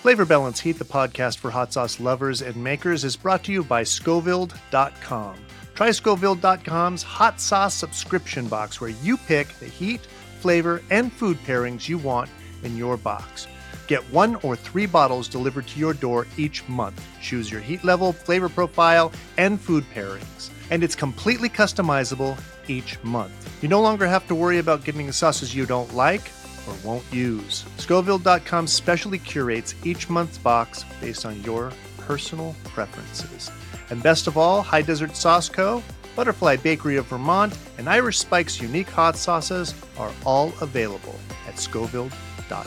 Flavor Balance Heat, the podcast for hot sauce lovers and makers, is brought to you by Scoville.com. Try Scoville.com's hot sauce subscription box where you pick the heat, flavor, and food pairings you want in your box. Get one or three bottles delivered to your door each month. Choose your heat level, flavor profile, and food pairings. And it's completely customizable each month. You no longer have to worry about getting sauces you don't like or won't use. Scoville.com specially curates each month's box based on your personal preferences. And best of all, High Desert Sauce Co., Butterfly Bakery of Vermont, and Irish Spike's unique hot sauces are all available at Scoville.com.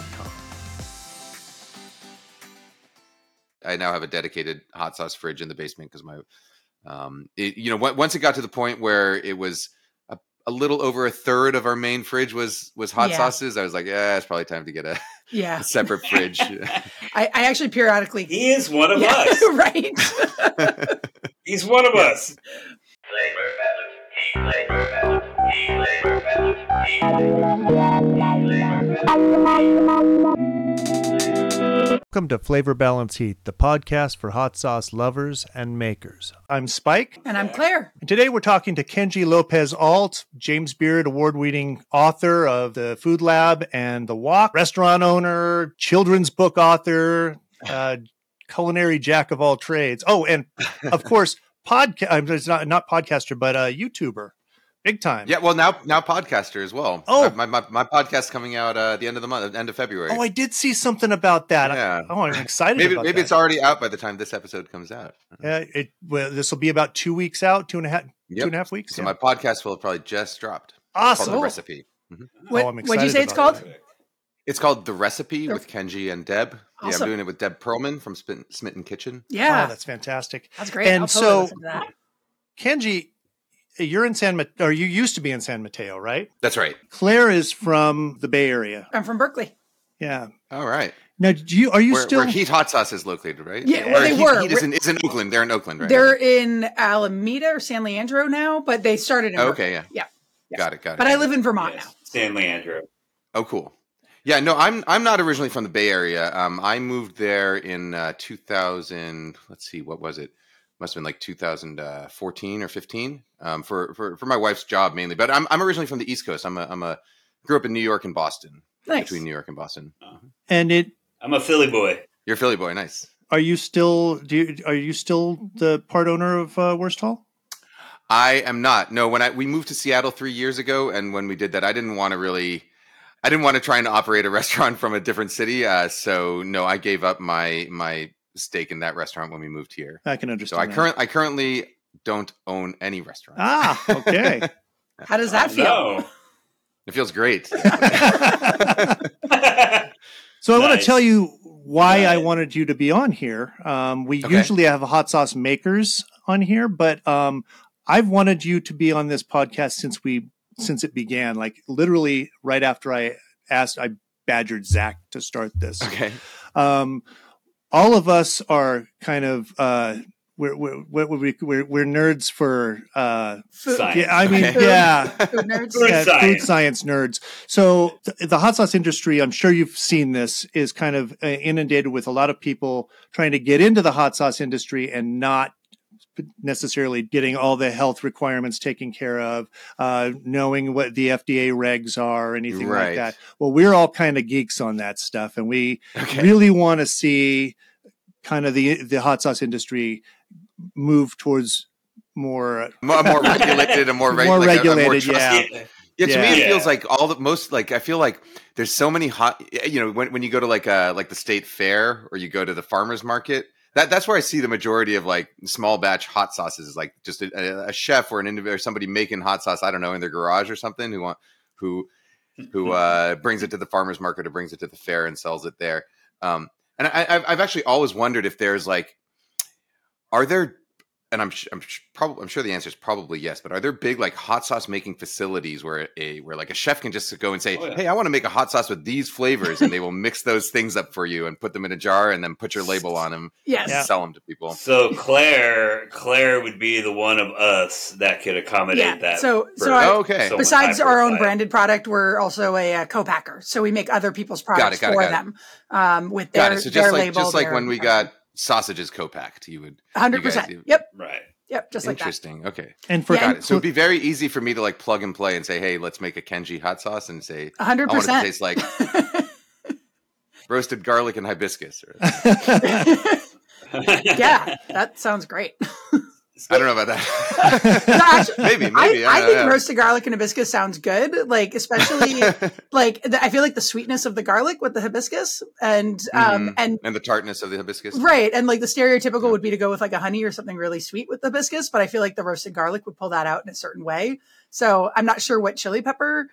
I now have a dedicated hot sauce fridge in the basement because my, um, it, you know, w- once it got to the point where it was a, a, little over a third of our main fridge was was hot Yeah. sauces, I was like, yeah, it's probably time to get a, Yeah. a separate fridge. I, I actually periodically. He is one of Yeah, us. right. He's one of us. Welcome to Flavor Balance Heat, the podcast for hot sauce lovers and makers. I'm Spike. and I'm Claire. And today we're talking to Kenji Lopez Alt, James Beard award winning author of The Food Lab and The Wok, restaurant owner, children's book author, uh, culinary jack of all trades. Oh, and of course, podcast, it's not, not podcaster, but a YouTuber. Big time. yeah, well now now podcaster as well. Oh. my my, my podcast coming out uh, at the end of the month, end of February. Oh, I did see something about that. Yeah. Oh, I'm excited maybe about maybe that. it's already out by the time this episode comes out. Uh, it well, this will be about two weeks out, two and a half, two Yep. and a half weeks. So yeah. my podcast will have probably just dropped. Awesome. the recipe. What, Oh, I'm excited. what'd you say it's called? that. It's called the recipe The- with Kenji and Deb. Yeah, I'm doing it with Deb Perlman from Smitten Kitchen. Yeah. Oh, that's fantastic. that's great. and I'll so- listen to that. Kenji, you're in San Mateo, or you used to be in San Mateo, right? That's right. Claire is from the Bay Area. I'm from Berkeley. Yeah. All right. Now, do you are you where, still? where Heat Hot Sauce is located, right? Yeah, well, Or they Heat, were. Heat is, in, is in Oakland. They're in Oakland, right? They're in Alameda or San Leandro now, but they started in Oh, okay, yeah. Yeah. Yeah. Got it, got it. But I live in Vermont Yes. now. Stanley Andrew. Oh, cool. Yeah, no, I'm I'm not originally from the Bay Area. Um, I moved there in uh, 2000. Let's see, what was it? Must have been like 2014 or 15 um, for, for for my wife's job mainly. But I'm I'm originally from the East Coast. I'm a I'm a grew up in New York and Boston. Nice. Between New York and Boston. and it I'm a Philly boy. You're a Philly boy, nice. are you still? Do you, are you still the part owner of uh, Wursthall? I am not. No, when I we moved to Seattle three years ago, and when we did that, I didn't want to really, I didn't want to try and operate a restaurant from a different city. Uh, so no, I gave up my my stake in that restaurant when we moved here. I can understand. So. I that. current I currently don't own any restaurant. Ah, okay. How does that feel? No. It feels great. so I want to tell you why I wanted you to be on here. Um, we Okay. usually have hot sauce makers on here, but um, I've wanted you to be on this podcast since we since it began. Like literally right after I asked, I badgered Zac to start this. okay. Um, all of us are kind of uh, we're we're we're, we're, we're, we're nerds for uh, Food. Science. yeah. I mean, Okay. yeah. Food nerds. Food Yeah, food science. science nerds. So th- the hot sauce industry, I'm sure you've seen this, is kind of uh, inundated with a lot of people trying to get into the hot sauce industry and not necessarily getting all the health requirements taken care of, uh, knowing what the FDA regs are, anything like that. Well, we're all kind of geeks on that stuff, and we Okay. really want to see kind of the the hot sauce industry move towards more More, more regulated and more, reg- More like a- a more regulated, yeah. Yeah. Yeah, to me Yeah. it feels like all the most like I feel like there's so many hot you know when when you go to like a like the state fair or you go to the farmers market that that's where I see the majority of like small batch hot sauces is like just a, a chef or an individual or somebody making hot sauce I don't know in their garage or something who want who who uh, brings it to the farmers market or brings it to the fair and sells it there. Um, and I, I've, I've actually always wondered if there's like, are there and I'm sh- I'm sh- probably I'm sure the answer is probably yes, but are there big like hot sauce making facilities where a where like a chef can just go and say, Oh, yeah. "Hey, I want to make a hot sauce with these flavors," and they will mix those things up for you and put them in a jar and then put your label on them Yes. and sell them to people. So Claire, Claire would be the one of us that could accommodate Yeah. that. So, for so I, Oh, okay. someone besides our own branded product, we're also a, uh co-packer. So we make other people's products got it, for got it. them um, with their, Got it. So their just like label. just like their- when we got sausages co-packed, you would. hundred percent. Yep, right. yep, just like that. Interesting. Okay. And for Yeah, Got it. So it'd be very easy for me to like plug and play and say, "Hey, let's make a Kenji hot sauce," and say, hundred "I want it to percent. taste like roasted garlic and hibiscus." Or, yeah, that sounds great. I don't know about that. No, actually, maybe, I, maybe. I don't think know. roasted garlic and hibiscus sounds good. Like especially like the, I feel like the sweetness of the garlic with the hibiscus and um Mhm. and and the tartness of the hibiscus. right and like the stereotypical would be to go with like a honey or something really sweet with the hibiscus, but I feel like the roasted garlic would pull that out in a certain way. So I'm not sure what chili pepper,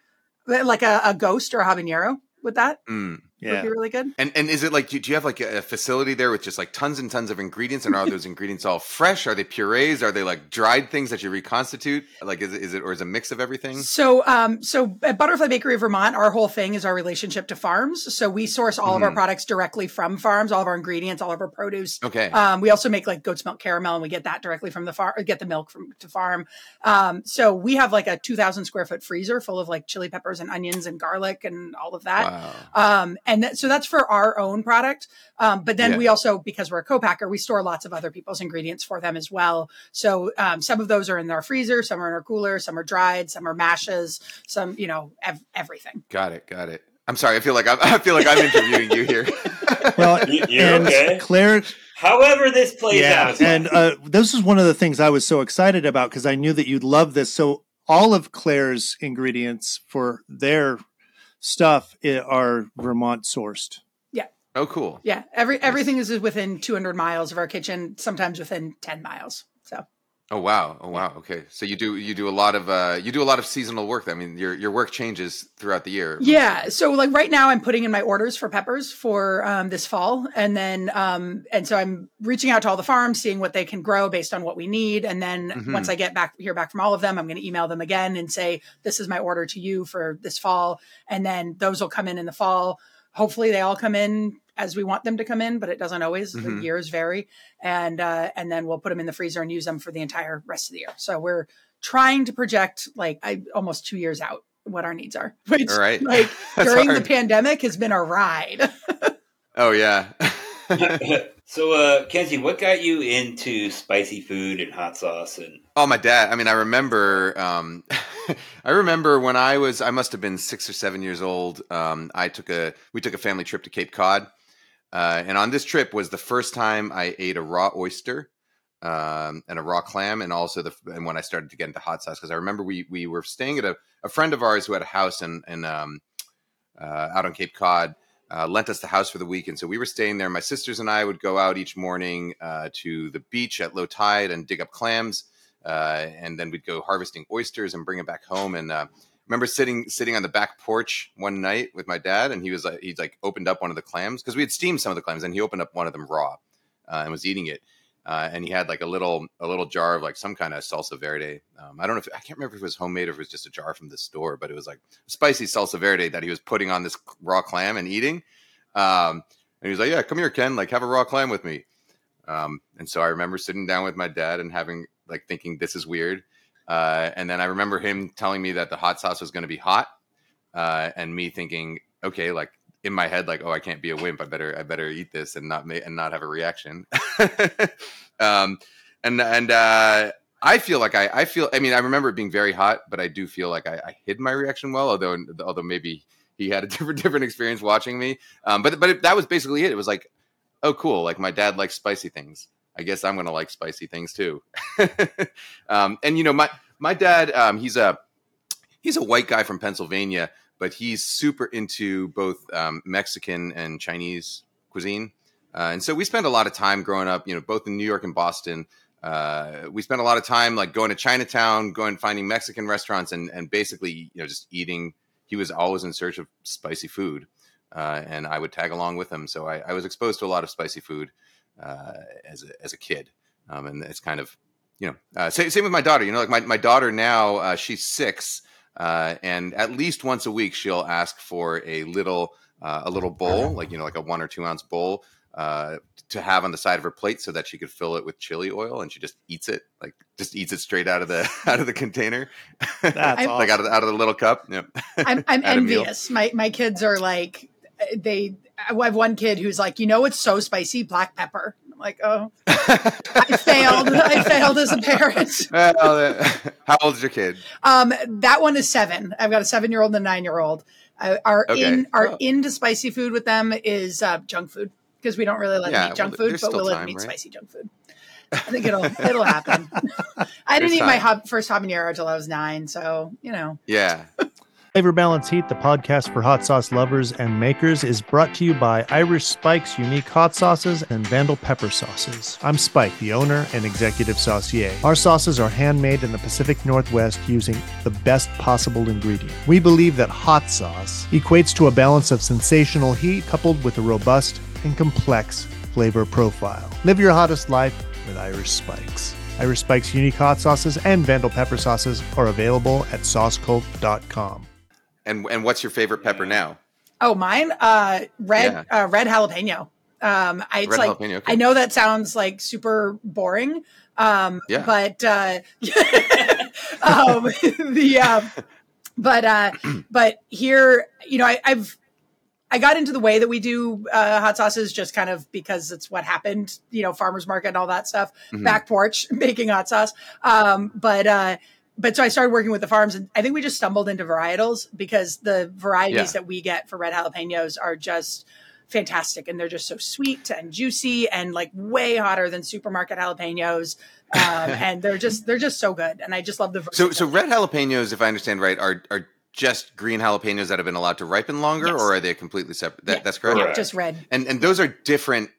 like a, a ghost or a habanero with that Mm. Would yeah. be really good. And and is it like do do you have like a facility there with just like tons and tons of ingredients? And are those ingredients all fresh? Are they purees? Are they like dried things that you reconstitute? Like is it, is it or is it a mix of everything? So, um, so at Butterfly Bakery of Vermont, our whole thing is our relationship to farms. So we source all of our Mhm. products directly from farms, all of our ingredients, all of our produce. Okay. Um, we also make like goat's milk caramel, and we get that directly from the farm. Get the milk from to farm. Um, so we have like a two thousand square foot freezer full of like chili peppers and onions and garlic and all of that. wow. Um, and that, so that's for our own product. Um, but then Yeah. we also, because we're a co-packer, we store lots of other people's ingredients for them as well. So um, some of those are in our freezer, some are in our cooler, some are dried, some are mashes, some, you know, ev- everything. Got it. Got it. I'm sorry. I feel like I'm, I feel like I'm interviewing you here. Well, You- you're and okay. Claire, However, this plays yeah, out. and uh, this is one of the things I was so excited about because I knew that you'd love this. So all of Claire's ingredients for their stuff are Vermont sourced. Yeah. Oh, cool. Yeah. Every, everything is within 200 miles of our kitchen, sometimes within 10 miles. Oh wow. Oh wow. Okay. So you do you do a lot of uh you do a lot of seasonal work. I mean, your your work changes throughout the year. Yeah. So like right now I'm putting in my orders for peppers for um, this fall. And then, um, and so I'm reaching out to all the farms, seeing what they can grow based on what we need. And then once I get back, hear back from all of them, I'm going to email them again and say, this is my order to you for this fall. And then those will come in in the fall. Hopefully they all come in as we want them to come in, but it doesn't always. The Mhm. years vary. And, uh, and then we'll put them in the freezer and use them for the entire rest of the year. So we're trying to project like I almost two years out what our needs are, which All right. like That's during the pandemic has been a ride. Oh yeah. So, uh, Kenji, what got you into spicy food and hot sauce? And Oh, my dad. I mean, I remember. Um, I remember when I was. I must have been six or seven years old. Um, I took a. We took a family trip to Cape Cod, uh, and on this trip was the first time I ate a raw oyster um, and a raw clam, and also the and when I started to get into hot sauce because I remember we we were staying at a, a friend of ours who had a house in in um, uh, out on Cape Cod. Uh, lent us the house for the week, and so we were staying there. My sisters and I would go out each morning uh, to the beach at low tide and dig up clams uh, and then we'd go harvesting oysters and bring them back home. And uh, remember sitting sitting on the back porch one night with my dad, and he was like he'd like opened up one of the clams because we had steamed some of the clams, and he opened up one of them raw uh, and was eating it. Uh, and he had like a little a little jar of like some kind of salsa verde. Um, I don't know if I can't remember if it was homemade or if it was just a jar from the store, but it was like spicy salsa verde that he was putting on this raw clam and eating. Um, and he was like, "Yeah, come here, Ken. Like, have a raw clam with me." Um, and so I remember sitting down with my dad and having like thinking this is weird. Uh, and then I remember him telling me that the hot sauce was going to be hot, uh, and me thinking, okay, like in my head, like, oh, I can't be a wimp. I better, I better eat this and not make and not have a reaction. um, and and uh, I feel like I, I feel. I mean, I remember it being very hot, but I do feel like I, I hid my reaction well. Although, although maybe he had a different different experience watching me. Um, but but it, that was basically it. It was like, oh, cool. Like my dad likes spicy things. I guess I'm gonna like spicy things too. um, and you know, my my dad, um, he's a he's a white guy from Pennsylvania, but he's super into both um, Mexican and Chinese cuisine. Uh, and so we spent a lot of time growing up, you know, both in New York and Boston. Uh, we spent a lot of time like going to Chinatown, going finding Mexican restaurants, and and basically, you know, just eating. He was always in search of spicy food, uh, and I would tag along with him. So I, I was exposed to a lot of spicy food uh, as a, as a kid, um, and it's kind of you know, uh, same, same with my daughter. You know, like my my daughter now, uh, she's six, uh, and at least once a week she'll ask for a little uh, a little bowl, like you know, like a one or two ounce bowl. Uh, to have on the side of her plate so that she could fill it with chili oil and she just eats it like just eats it straight out of the out of the container like out of, the- out of the little cup yep. I'm, I'm At a meal. envious. My my kids are like they. I have one kid who's like, you know, it's so spicy, black pepper. I'm like, oh, I failed. I failed as a parent. Well, uh, how old is your kid Um, that one is seven. I've got a seven year old and a nine year old. Uh, our Okay. in our Oh. into spicy food with them is uh, junk food because we don't really let Yeah, them eat junk well, food, but we'll let time, them eat right? spicy junk food. I think it'll it'll happen. I didn't There's eat my time. hub, first habanero until I was nine, so you know. yeah Flavor Balance Heat, the podcast for hot sauce lovers and makers, is brought to you by Irish Spike's unique hot sauces and Vandal pepper sauces. I'm Spike, the owner and executive saucier. Our sauces are handmade in the Pacific Northwest using the best possible ingredient. We believe that hot sauce equates to a balance of sensational heat coupled with a robust and complex flavor profile. Live your hottest life with Irish Spikes. Irish Spike's unique hot sauces and Vandal pepper sauces are available at saucecult.com. and and what's your favorite pepper now Oh, mine, uh, red, Yeah. uh, red jalapeno. Um, I, it's Red like jalapeno, okay. I know that sounds like super boring, um, Yeah. but uh, um, the uh, but uh, but here, you know, I, I've I got into the way that we do uh, hot sauces just kind of because it's what happened, you know, farmers market and all that stuff, Mhm. back porch making hot sauce. Um, but uh, but so I started working with the farms, and I think we just stumbled into varietals because the varieties Yeah. that we get for red jalapenos are just fantastic, and they're just so sweet and juicy and like way hotter than supermarket jalapenos. Um, and they're just they're just so good, and I just love the so so red jalapenos if i understand right are are just green jalapenos that have been allowed to ripen longer Yes. or are they completely separate that, Yeah. that's correct Yeah, just red. and and those are different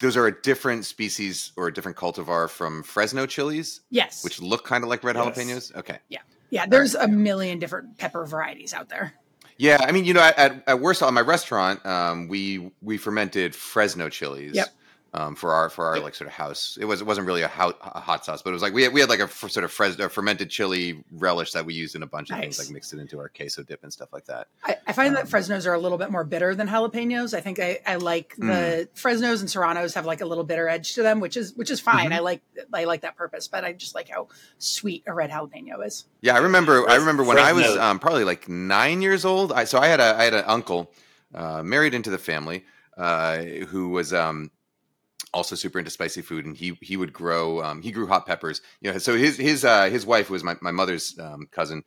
those are a different species or a different cultivar from Fresno chilies, Yes, which look kind of like red Yes. jalapenos. Okay. yeah. Yeah. There's a million different pepper varieties out there. Yeah, I mean, you know, at, at, at Wursthall, my restaurant, um, we we fermented Fresno chilies. Yep. Um, for our for our like sort of house, it was it wasn't really a hot, a hot sauce, but it was like we had, we had like a f- sort of Fresno fermented chili relish that we used in a bunch of things, like mixed it into our queso dip and stuff like that. I, I find that Um, Fresnos are a little bit more bitter than jalapenos. I think I, I like the Fresnos and Serranos have like a little bitter edge to them, which is which is fine. Mhm. I like I like that purpose, but I just like how sweet a red jalapeno is. Yeah, I remember. I remember when I was um, probably like nine years old. I, so I had a I had an uncle uh, married into the family uh, who was um, also super into spicy food, and he he would grow um, he grew hot peppers. You know, so his his uh, his wife was my my mother's um, cousin.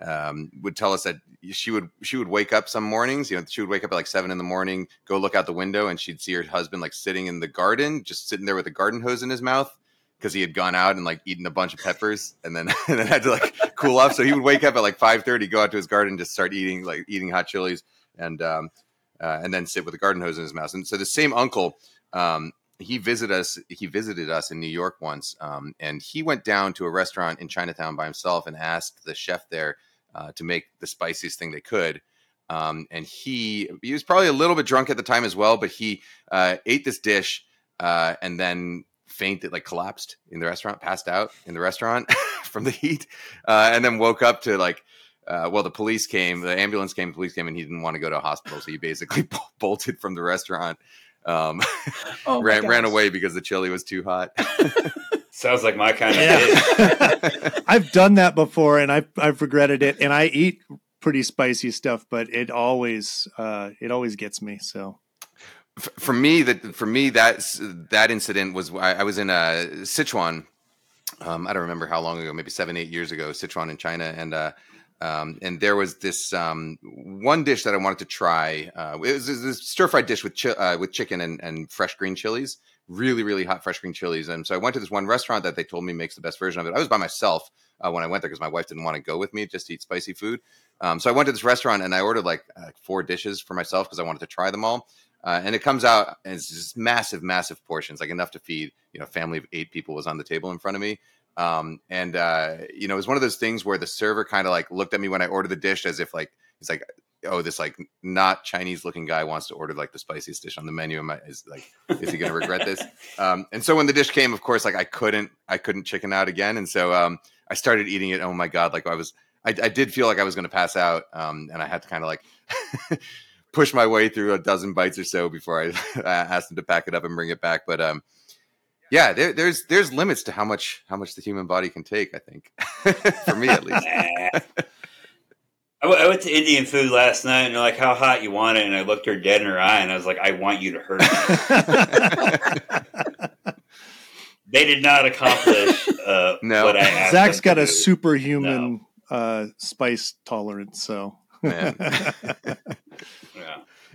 Um, would tell us that she would she would wake up some mornings. You know, she would wake up at like seven in the morning, go look out the window, and she'd see her husband like sitting in the garden, just sitting there with a garden hose in his mouth because he had gone out and like eaten a bunch of peppers and then and then had to like cool off. So he would wake up at like five thirty, go out to his garden, just start eating like eating hot chilies, and um, uh, and then sit with a garden hose in his mouth. And so the same uncle, um, he visited us. He visited us in New York once, um, and he went down to a restaurant in Chinatown by himself and asked the chef there uh, to make the spiciest thing they could. Um, and he he was probably a little bit drunk at the time as well, but he uh, ate this dish uh, and then fainted, like collapsed in the restaurant, passed out in the restaurant from the heat, uh, and then woke up to like. Uh, well, the police came, the ambulance came, police came, and he didn't want to go to a hospital, so he basically bolted from the restaurant, um, Oh, ran ran away because the chili was too hot. Sounds like my kind of Yeah. dish. I've done that before and I've I've regretted it and I eat pretty spicy stuff, but it always uh it always gets me. So for me that for me that that incident was I, I was in uh, Sichuan. Um, I don't remember how long ago, maybe seven eight years ago, Sichuan in China, and uh, um, and there was this um, one dish that I wanted to try. Uh, it was this stir fried dish with chi- uh, with chicken and, and fresh green chilies, really really hot fresh green chilies. And so I went to this one restaurant that they told me makes the best version of it. I was by myself uh, when I went there because my wife didn't want to go with me just to eat spicy food. Um, so I went to this restaurant and I ordered like uh, four dishes for myself because I wanted to try them all. Uh, and it comes out as just massive, massive portions, like enough to feed, you know, a family of eight people was on the table in front of me. Um, and, uh, you know, it was one of those things where the server kind of like looked at me when I ordered the dish as if like, he's like, oh, this like not Chinese looking guy wants to order like the spiciest dish on the menu. Am I, is like, is he going to regret this? Um, and so when the dish came, of course, like I couldn't, I couldn't chicken out again. And so um, I started eating it. Oh my God. Like I was, I, I did feel like I was going to pass out. Um, and I had to kind of like push my way through a dozen bites or so before I asked him to pack it up and bring it back. But um, yeah, there, there's there's limits to how much how much the human body can take. I think, for me at least. I, w- I went to Indian food last night, and they're like, "How hot you want it?" And I looked her dead in her eye, and I was like, "I want you to hurt me." they did not accomplish uh, No. what I asked. Zac's them got to a do. superhuman uh, spice tolerance, so Man. Yeah.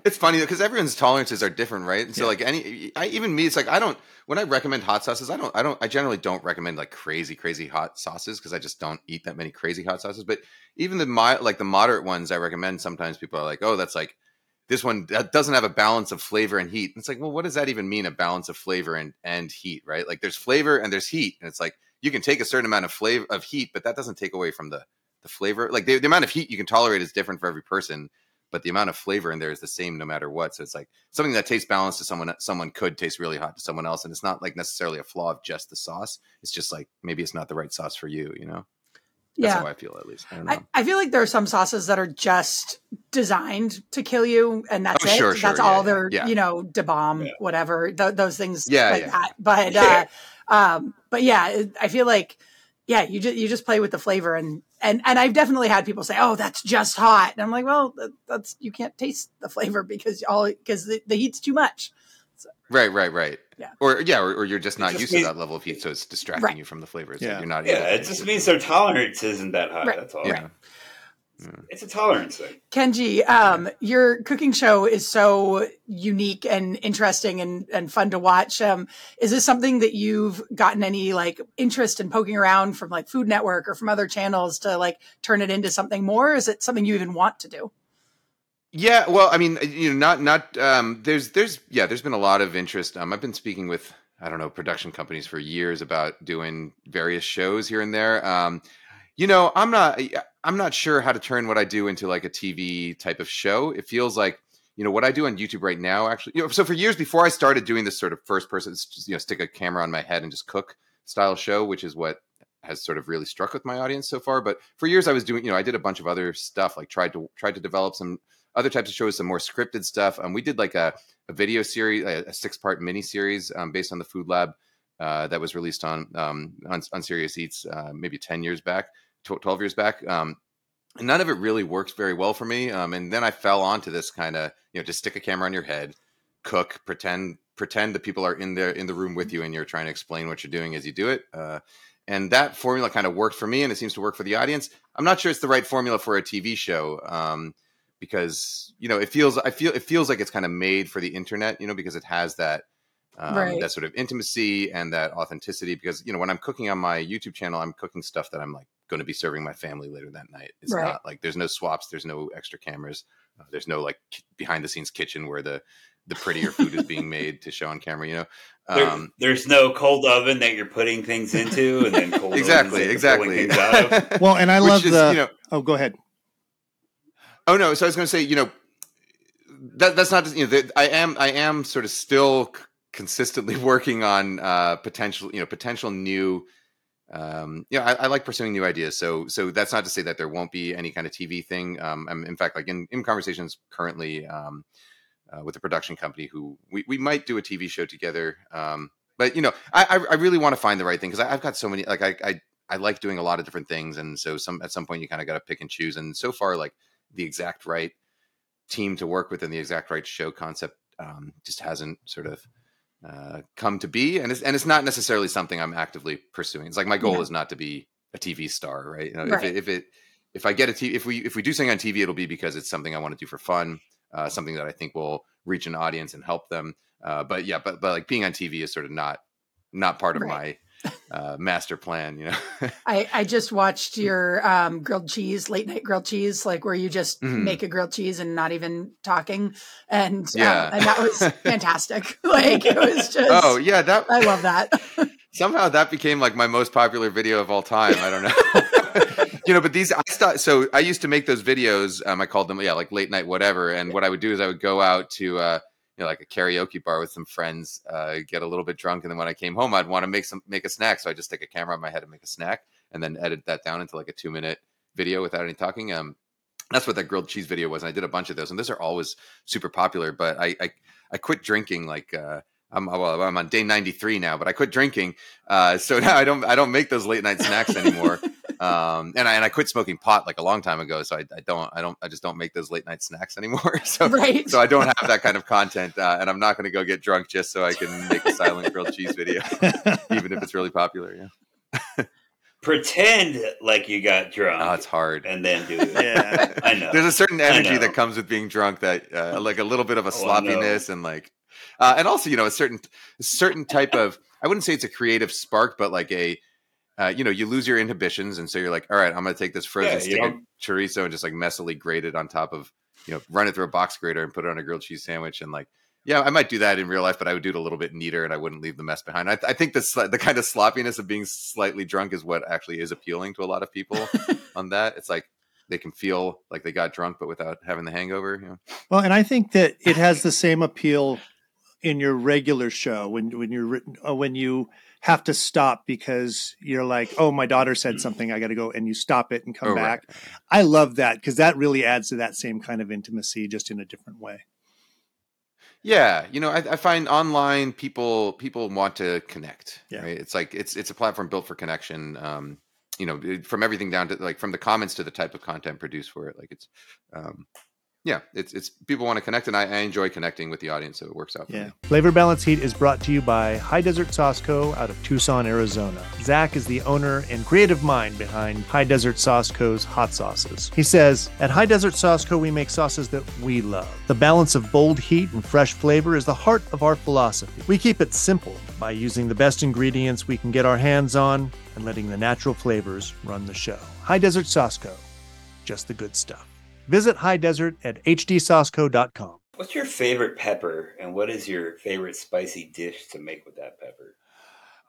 It's funny because everyone's tolerances are different, right? And so, Yeah. like any, I, even me, it's like I don't. When I recommend hot sauces, I don't. I don't. I generally don't recommend like crazy, crazy hot sauces because I just don't eat that many crazy hot sauces. But even the mi- like the moderate ones, I recommend. Sometimes people are like, "Oh, that's like this one that doesn't have a balance of flavor and heat." It's like, well, what does that even mean? A balance of flavor and and heat, right? Like there's flavor and there's heat, and it's like you can take a certain amount of flavor of heat, but that doesn't take away from the the flavor. Like the, the amount of heat you can tolerate is different for every person but the amount of flavor in there is the same no matter what. So it's like something that tastes balanced to someone someone could taste really hot to someone else, and it's not like necessarily a flaw of just the sauce. It's just like maybe it's not the right sauce for you. You know, that's yeah. how I feel at least. I don't know. I, I feel like there are some sauces that are just designed to kill you, and that's Oh, it. sure, sure, that's yeah, all yeah, they're, yeah. you know, Da Bomb, Yeah. whatever, th- those things Yeah, like yeah. that. But, uh, um, but yeah, I feel like, yeah, you just you just play with the flavor, and and and I've definitely had people say, "Oh, that's just hot," and I'm like, "Well, that, that's you can't taste the flavor because all because the, the heat's too much." right, right, right. Yeah. Or yeah, or, or you're just not just used means- to that level of heat, so it's distracting Right. you from the flavors. Yeah. You're not. Yeah, it just means their tolerance isn't that high. Right. That's all. Yeah. It's a tolerance thing. Kenji, um, your cooking show is so unique and interesting and, and fun to watch. Um, is this something that you've gotten any like interest in poking around from like Food Network or from other channels to like turn it into something more? Is it something you even want to do? Yeah, well, I mean, you know, not not um there's there's yeah, there's been a lot of interest. Um I've been speaking with I don't know, production companies for years about doing various shows here and there. Um you know, I'm not I'm not sure how to turn what I do into like a TV type of show. It feels like you know what I do on YouTube right now actually. You know, so for years before I started doing this sort of first person you know, stick a camera on my head and just cook style show, which is what has sort of really struck with my audience so far, but for years I was doing, you know, I did a bunch of other stuff like tried to tried to develop some other types of shows, some more scripted stuff. Um, we did like a, a video series, a, a six part mini series um, based on the Food Lab uh, that was released on um, on, on Serious Eats uh, maybe ten years back, twelve years back. Um, and none of it really works very well for me. Um, and then I fell onto this kind of you know just stick a camera on your head, cook, pretend pretend that people are in the in the room with you, and you're trying to explain what you're doing as you do it. Uh, and that formula kind of worked for me, and it seems to work for the audience. I'm not sure it's the right formula for a TV show. Um, because you know it feels i feel it feels like it's kind of made for the internet you know because it has that um, Right. that sort of intimacy and that authenticity because you know when i'm cooking on my youtube channel i'm cooking stuff that i'm like going to be serving my family later that night it's Right. not like there's no swaps there's no extra cameras uh, there's no like ki- behind the scenes kitchen where the the prettier food is being made to show on camera you know There- um there's no cold oven that you're putting things into, and then cold exactly ovens exactly out of. well, and I love is, the. you know oh, go ahead. Oh no! So I was going to say, you know, that that's not you know, that I am I am sort of still c- consistently working on uh, potential you know potential new. Um, know, I, I like pursuing new ideas. So so that's not to say that there won't be any kind of TV thing. Um, I'm in fact like in in conversations currently um, uh, with a production company who we we might do a TV show together. Um, but you know, I I, I really want to find the right thing because I've got so many like I. I I like doing a lot of different things, and so some at some point you kind of got to pick and choose. And so far, like the exact right team to work with and the exact right show concept um, just hasn't sort of uh, come to be and it's, and it's not necessarily something i'm actively pursuing it's like my goal Yeah. is not to be a tv star right you know Right. if it, if it if i get a tv if we if we do something on tv it'll be because it's something i want to do for fun uh, something that i think will reach an audience and help them uh, but yeah but but like being on tv is sort of not not part of Right. Uh, master plan you know I, I just watched your um, grilled cheese, late night grilled cheese, like where you just Mhm. make a grilled cheese and not even talking, and Yeah. um, and that was fantastic. like it was just. oh yeah that I love that. somehow that became like my most popular video of all time. I don't know. you know, but these I start, so. I used to make those videos. Um, I called them yeah, like late night whatever. And what I would do is I would go out to uh, know like a karaoke bar with some friends, uh, get a little bit drunk, and then when I came home, I'd want to make some make a snack. So I just take a camera on my head and make a snack, and then edit that down into like a two minute video without any talking. Um, that's what that grilled cheese video was, and I did a bunch of those, and those are always super popular. But I I, I quit drinking like. Uh, I'm well, I'm on day 93 now, but I quit drinking, uh, so now I don't I don't make those late night snacks anymore. Um, and I and I quit smoking pot like a long time ago, so I, I don't I don't I just don't make those late night snacks anymore. so Right. so I don't have that kind of content, uh, and I'm not going to go get drunk just so I can make a silent grilled cheese video, even if it's really popular. Yeah, Pretend like you got drunk. oh, it's hard. and then do it. Yeah. I know. There's a certain energy that comes with being drunk that uh, like a little bit of a Oh, sloppiness and like uh, and also you know a certain a certain type of I wouldn't say it's a creative spark but like a uh, you know you lose your inhibitions and so you're like all right I'm gonna take this frozen Yeah, stick of chorizo and just like messily grate it on top of you know run it through a box grater and put it on a grilled cheese sandwich and like yeah I might do that in real life but I would do it a little bit neater and I wouldn't leave the mess behind I, I think the sli- the kind of sloppiness of being slightly drunk is what actually is appealing to a lot of people on that it's like they can feel like they got drunk but without having the hangover you know? Well, and I think that it has the same appeal in your regular show when when you're written uh, when you have to stop because you're like, oh, my daughter said something, I got to go, and you stop it and come Oh, right. back. I love that because that really adds to that same kind of intimacy, just in a different way. Yeah, you know, I, I find online people people want to connect. Yeah. Right? It's like it's it's a platform built for connection. Um, you know, from everything down to like from the comments to the type of content produced for it. Like it's, um, yeah, it's it's people want to connect, and I, I enjoy connecting with the audience, so it works out. For Yeah. me. Flavor Balance Heat is brought to you by High Desert Sauce Co. out of Tucson, Arizona. Zac is the owner and creative mind behind High Desert Sauce Co.'s hot sauces. He says, At High Desert Sauce Co., we make sauces that we love. The balance of bold heat and fresh flavor is the heart of our philosophy. We keep it simple by using the best ingredients we can get our hands on and letting the natural flavors run the show. High Desert Sauce Co. Just the good stuff. Visit High Desert at hdsauceco.com. What's your favorite pepper, and what is your favorite spicy dish to make with that pepper?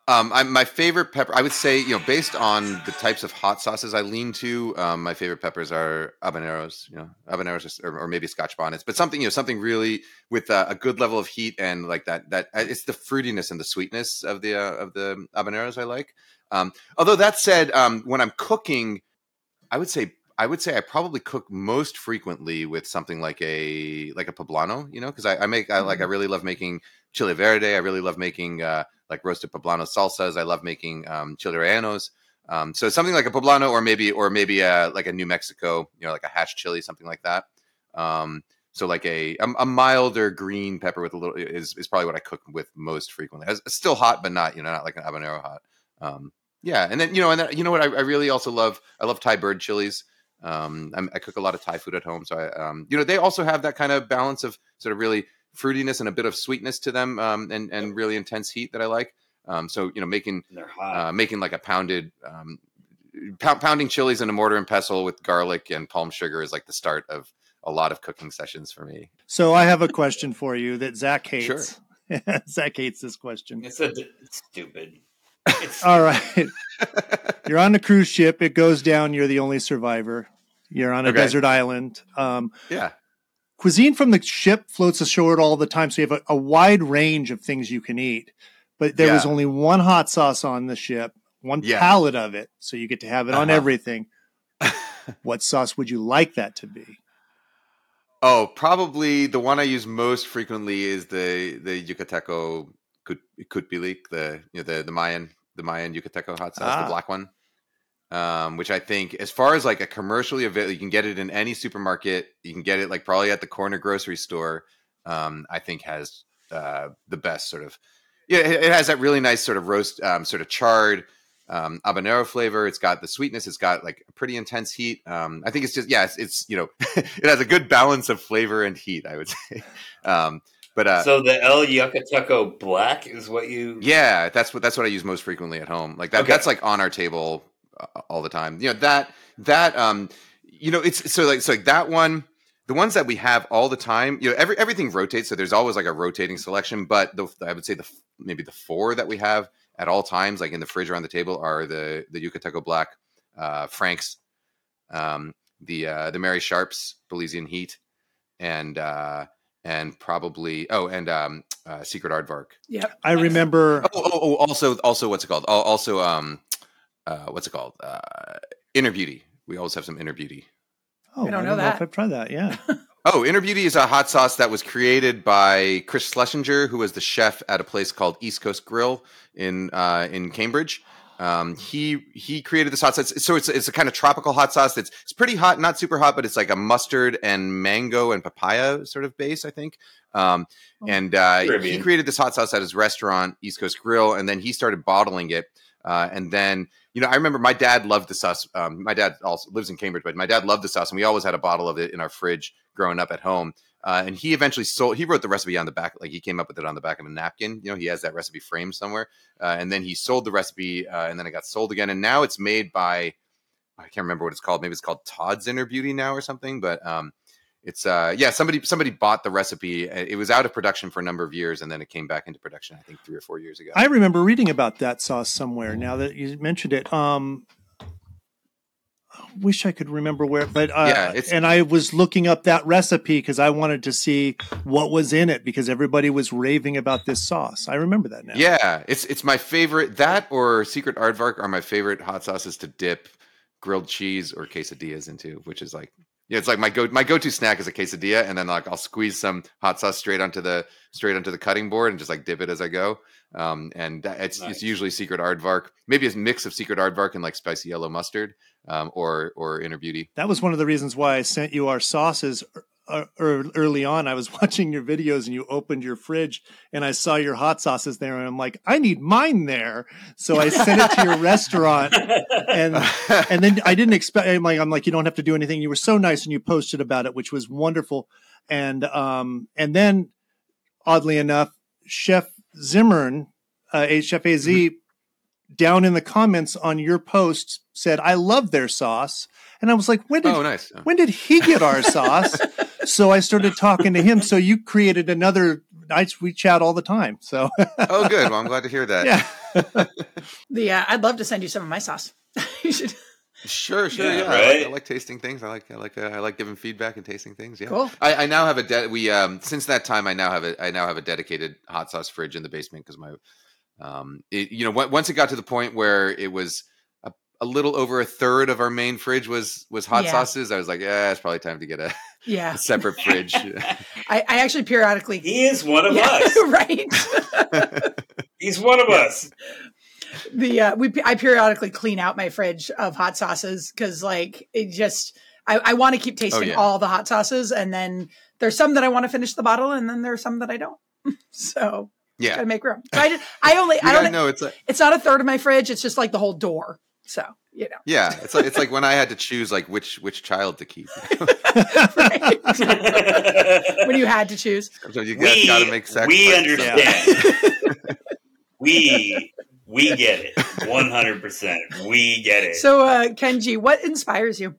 Um, I'm, my favorite pepper, I would say, you know, based on the types of hot sauces I lean to, um, my favorite peppers are habaneros, you know, habaneros or, or maybe Scotch bonnets, but something, you know, something really with uh, a good level of heat and like that. That uh, it's the fruitiness and the sweetness of the uh, of the habaneros I like. Um, although that said, um, when I'm cooking, I would say I would say I probably cook most frequently with something like a like a poblano, you know, because I, I make I like I really love making chile verde. I really love making uh, like roasted poblano salsas. I love making um, chile rellenos. Um, so something like a poblano, or maybe or maybe uh like a New Mexico, you know, like a Hatch chili, something like that. Um, so like a, a a milder green pepper with a little is is probably what I cook with most frequently. It's it's still hot, but not you know not like an habanero hot. Um, yeah, and then you know, and then, you know what I, I really also love. I love Thai bird chilies. Um, I'm, I cook a lot of Thai food at home, so I, um, you know, they also have that kind of balance of sort of really fruitiness and a bit of sweetness to them, um, and and really intense heat that I like. Um, so you know, making And they're hot. uh, making like a pounded um, pound, pounding chilies in a mortar and pestle with garlic and palm sugar is like the start of a lot of cooking sessions for me. So I have a question for you that Zac hates. Sure. Zac hates this question. it's a it's stupid. It's All right. You're on a cruise ship. It goes down. You're the only survivor. You're on a Okay. desert island. Um, yeah, cuisine from the ship floats ashore all the time. So you have a, a wide range of things you can eat. But there was only one hot sauce on the ship, one Yeah. pallet of it. So you get to have it on Uh-huh. everything. what sauce would you like that to be? Oh, probably the one I use most frequently is the the Yucateco Kut- Kutbil-ik, the you know the the Mayan the Mayan Yucateco hot sauce, Ah. the black one. Um, which I think, as far as like a commercially available, you can get it in any supermarket. You can get it like probably at the corner grocery store. Um, I think has uh, the best sort of yeah. It, it has that really nice sort of roast, um, sort of charred um, habanero flavor. It's got the sweetness. It's got like a pretty intense heat. Um, I think it's just yeah. It's, it's you know it has a good balance of flavor and heat. I would say. Um, but uh, so the El Yucateco Black is what you yeah, that's what that's what I use most frequently at home. Like that, Okay. that's like on our table all the time. You know that that um you know it's so like so like that one. The ones that we have all the time, you know, every everything rotates, so there's always like a rotating selection. But the, I would say the maybe the four that we have at all times, like in the fridge or on the table, are the the Yucateco Black, uh, Frank's, um, the uh, the Marie Sharp's Belizean Heat, and uh, and probably oh, and um, uh, Secret Aardvark. Yeah, I remember. Oh, oh, oh, also, also, what's it called? Also, um, uh, what's it called? Uh, Inner Beauty. We always have some Inner Beauty. Oh, I don't know if that. I've tried that. Yeah. Oh, Inner Beauty is a hot sauce that was created by Chris Schlesinger, who was the chef at a place called East Coast Grill in uh, in Cambridge. Um, he he created this hot sauce. So it's it's a kind of tropical hot sauce that's it's pretty hot, not super hot, but it's like a mustard and mango and papaya sort of base, I think. Um, and uh, he created this hot sauce at his restaurant, East Coast Grill, and then he started bottling it. Uh, and then you know, I remember my dad loved the sauce. Um, my dad also lives in Cambridge, but my dad loved the sauce, and we always had a bottle of it in our fridge growing up at home. Uh, and he eventually sold. He wrote the recipe on the back, like he came up with it on the back of a napkin. You know, he has that recipe framed somewhere. Uh, and then he sold the recipe, uh, and then it got sold again. And now it's made by I can't remember what it's called. Maybe it's called Todd's Inner Beauty now or something. But um, it's uh, yeah, somebody somebody bought the recipe. It was out of production for a number of years, and then it came back into production. I think three or four years ago. I remember reading about that sauce somewhere. Now that you mentioned it, um, I wish I could remember where, but uh, Yeah, it's- and I was looking up that recipe because I wanted to see what was in it because everybody was raving about this sauce. I remember that now. Yeah, it's it's my favorite. That or Secret Aardvark are my favorite hot sauces to dip grilled cheese or quesadillas into, which is like yeah, it's like my go my go to snack is a quesadilla, and then like I'll squeeze some hot sauce straight onto the straight onto the cutting board and just like dip it as I go. Um, and that, it's Nice. it's usually Secret Aardvark, maybe a mix of Secret Aardvark and like spicy yellow mustard, um, or or Inner Beauty. That was one of the reasons why I sent you our sauces uh, early on. I was watching your videos and you opened your fridge and I saw your hot sauces there and I'm like, I need mine there. So I sent it to your restaurant and and then I didn't expect. I'm like, I'm like, you don't have to do anything. You were so nice, and you posted about it, which was wonderful. And um, and then, oddly enough, Chef Zimmern, uh, A- Chef Az, down in the comments on your post said, "I love their sauce," and I was like, when did oh, nice. when did he get our sauce? so I started talking to him. So you created another. I we chat all the time. So oh, good. Well, I'm glad to hear that. yeah. The uh, I'd love to send you some of my sauce. you should. Sure, sure, Yeah, yeah. I, like. I like tasting things. I like, I like, uh, I like giving feedback and tasting things. Yeah, Cool. I, I now have a de- we um since that time I now have a I now have a dedicated hot sauce fridge in the basement because my um it, you know on- once it got to the point where it was a, a little over a third of our main fridge was was hot Yeah. sauces. I was like, yeah, it's probably time to get a, Yeah, a separate fridge. I, I actually periodically. he is one of Yeah, us. right. He's one of us. the uh, we I periodically clean out my fridge of hot sauces because like it just I, I want to keep tasting yeah. all the hot sauces and then there's some that I want to finish the bottle and then there's some that I don't. so yeah, gotta make room. So I I only I don't know it's a, it's not a third of my fridge. It's just like the whole door. So you know. yeah, it's like it's like when I had to choose like which which child to keep. When you had to choose. so you we got to make sacrifices. we understand. we we get it. One hundred percent. We get it. So uh Kenji, what inspires you?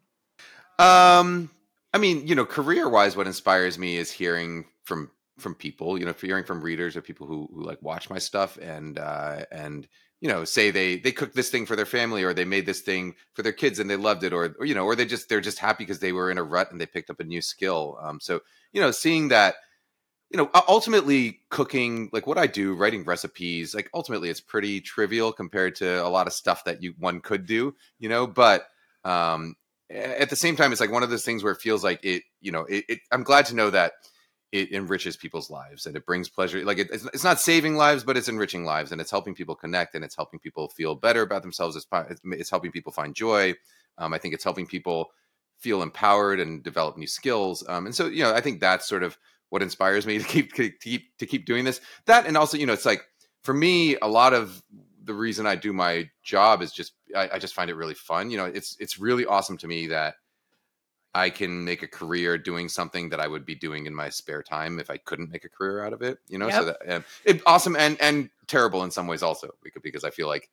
Um, I mean, you know, career wise, what inspires me is hearing from from people. You know, hearing from readers or people who who like watch my stuff and uh and you know say they they cooked this thing for their family or they made this thing for their kids and they loved it or, or you know or they just they're just happy because they were in a rut and they picked up a new skill um so you know seeing that you know ultimately cooking like what i do writing recipes like ultimately it's pretty trivial compared to a lot of stuff that you one could do you know but um at the same time it's like one of those things where it feels like it you know it, it i'm glad to know that it enriches people's lives and it brings pleasure like it, it's, it's not saving lives but it's enriching lives and it's helping people connect and it's helping people feel better about themselves. It's, it's- helping people find joy. Um, i think it's helping people feel empowered and develop new skills. Um, and so you know i think that's sort of what inspires me to keep to keep to keep doing this. That and also you know it's like for me a lot of the reason i do my job is just I, I just find it really fun. You know it's it's really awesome to me that I can make a career doing something that I would be doing in my spare time if I couldn't make a career out of it. You know, so that um, it, awesome and and terrible in some ways also because because I feel like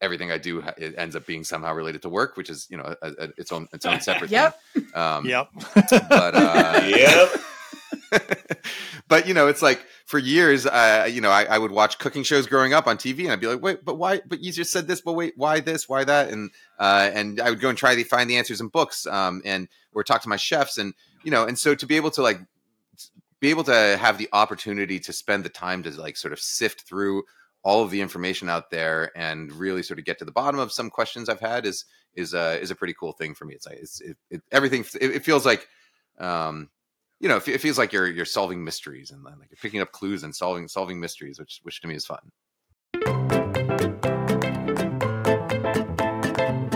everything I do it ends up being somehow related to work, which is you know a, a, its own its own separate Yep. thing. Um, Yep. but uh, yep. But you know, it's like for years, uh, you know, I, I, would watch cooking shows growing up on TV, and I'd be like, wait, but why? But you just said this, but wait, why this? Why that? And uh, and I would go and try to find the answers in books, um, and or talk to my chefs, and you know, and so to be able to like be able to have the opportunity to spend the time to like sort of sift through all of the information out there and really sort of get to the bottom of some questions I've had is is a is a pretty cool thing for me. It's like it's it, it, everything. It, it, feels like, um, you know, it, feels like you're you're solving mysteries and like you're picking up clues and solving solving mysteries, which which to me is fun.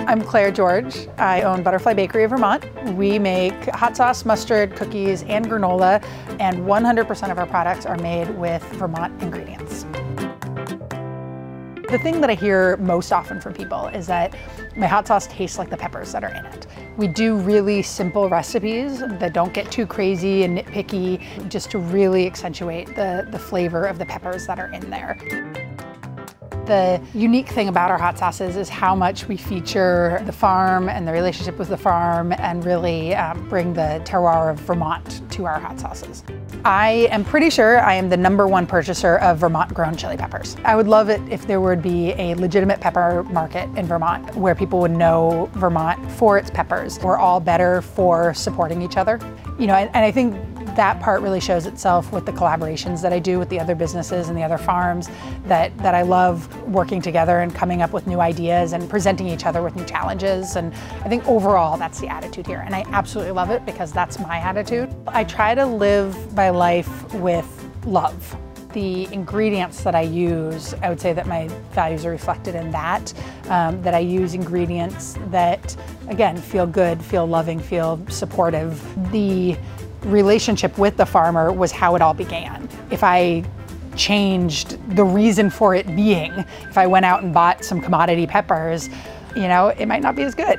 I'm Claire George. I own Butterfly Bakery of Vermont. We make hot sauce, mustard, cookies, and granola, and 100% of our products are made with Vermont ingredients. The thing that I hear most often from people is that my hot sauce tastes like the peppers that are in it. We do really simple recipes that don't get too crazy and nitpicky, just to really accentuate the, the flavor of the peppers that are in there. The unique thing about our hot sauces is how much we feature the farm and the relationship with the farm and really um, bring the terroir of Vermont to our hot sauces. I am pretty sure I am the number one purchaser of Vermont grown chili peppers. I would love it if there would be a legitimate pepper market in Vermont where people would know Vermont for its peppers. We're all better for supporting each other. You know, and, and I think that part really shows itself with the collaborations that I do with the other businesses and the other farms that, that I love working together and coming up with new ideas and presenting each other with new challenges. And I think overall that's the attitude here. And I absolutely love it because that's my attitude. I try to live my life with love the ingredients that I use, I would say that my values are reflected in that. Um, that I use ingredients that, again, feel good, feel loving, feel supportive. The relationship with the farmer was how it all began. If I changed the reason for it being, if I went out and bought some commodity peppers, you know, it might not be as good.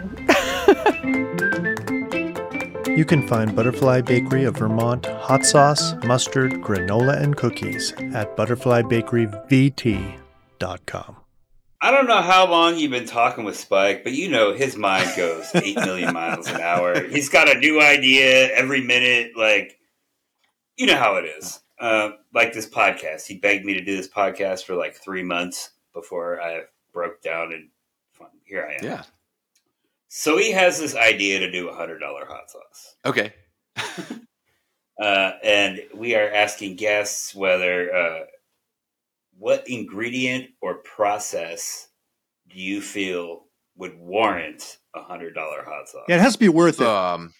you can find Butterfly Bakery of Vermont hot sauce, mustard, granola, and cookies at butterflybakeryvt.com. I don't know how long you've been talking with Spike, but you know his mind goes eight million miles an hour. He's got a new idea every minute. Like, you know how it is. Uh, like this podcast, he begged me to do this podcast for like three months before I broke down, and here I am. Yeah. So he has this idea to do a hundred dollar hot sauce. Okay. uh, and we are asking guests whether uh, what ingredient or process do you feel would warrant a hundred dollar hot sauce? Yeah, it has to be worth it. Um,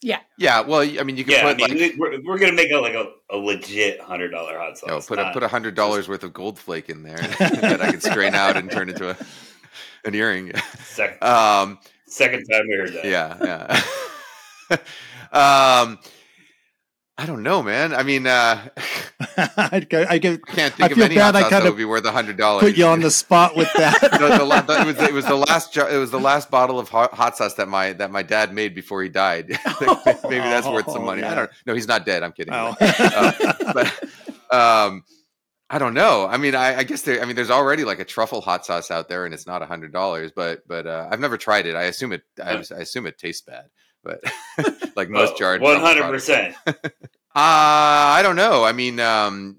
yeah, yeah. Well, I mean, you can yeah, put I mean, like we're, we're gonna make a, like a, a legit hundred dollar hot sauce. You know, put a, put a hundred dollars worth of gold flake in there that I can strain out and turn into a an earring. Second, um, second time we heard that. Yeah, yeah. um, I don't know, man. I mean, uh, I, I, can't think I of any bad hot sauce that would be worth a hundred dollars. Put you on the spot with that. the, the, the, it, was, it was the last it was the last bottle of hot, hot, sauce that my that my dad made before he died. Maybe that's worth some money. Yeah. I don't. No, he's not dead. I'm kidding. Oh. uh, but um, I don't know. I mean, I, I, guess there. I mean, there's already like a truffle hot sauce out there, and it's not a hundred dollars. But but uh, I've never tried it. I assume it. I, I assume it tastes bad but like most jarred one hundred percent. Uh I don't know. I mean, um,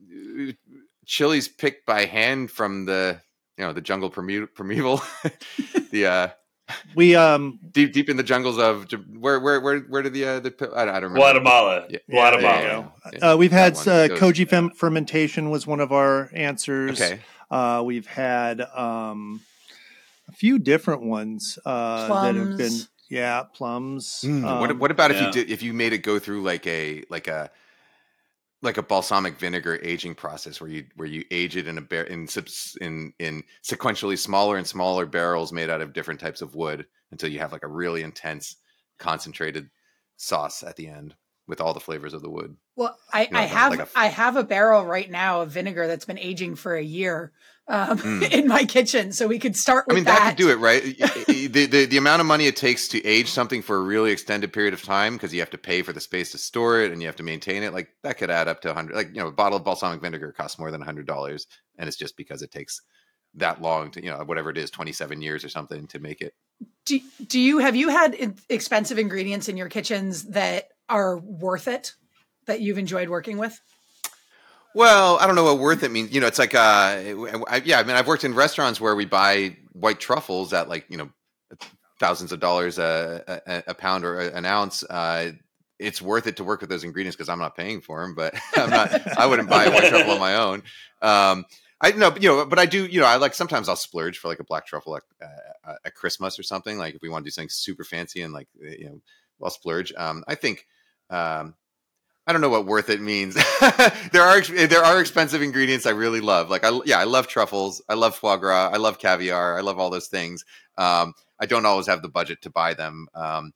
chilies picked by hand from the you know the jungle primeval, the uh, we um deep deep in the jungles of where where where where did the uh, the I don't, remember Guatemala yeah. Guatemala. Yeah, uh, we've had uh, koji fem- fermentation was one of our answers. Okay. Uh, we've had um a few different ones uh, that have been yeah, plums. Mm, um, what, what about yeah. if you did if you made it go through like a like a like a balsamic vinegar aging process where you where you age it in a bar- in in in sequentially smaller and smaller barrels made out of different types of wood until you have like a really intense concentrated sauce at the end with all the flavors of the wood. Well, I, you know, I have like I have a barrel right now of vinegar that's been aging for a year um, mm. in my kitchen, so we could start. I mean, that. that could do it, right? the, the the amount of money it takes to age something for a really extended period of time because you have to pay for the space to store it and you have to maintain it. Like that could add up to a hundred. Like you know, a bottle of balsamic vinegar costs more than a hundred dollars, and it's just because it takes that long to you know whatever it is 27 years or something to make it do, do you have you had expensive ingredients in your kitchens that are worth it that you've enjoyed working with? Well, I don't know what worth it means. You know, it's like, uh, I, yeah, I mean, I've worked in restaurants where we buy white truffles at like, you know, thousands of dollars a, a, a pound or an ounce. Uh, it's worth it to work with those ingredients because I'm not paying for them, but I'm not, I wouldn't buy a white truffle on my own. Um, I know, you know, but I do, you know, I like sometimes I'll splurge for like a black truffle at, uh, at Christmas or something. Like if we want to do something super fancy and like, you know, I'll splurge. Um, I think, um, I don't know what worth it means. there are there are expensive ingredients I really love. Like I yeah, I love truffles. I love foie gras. I love caviar. I love all those things. Um, I don't always have the budget to buy them. Um,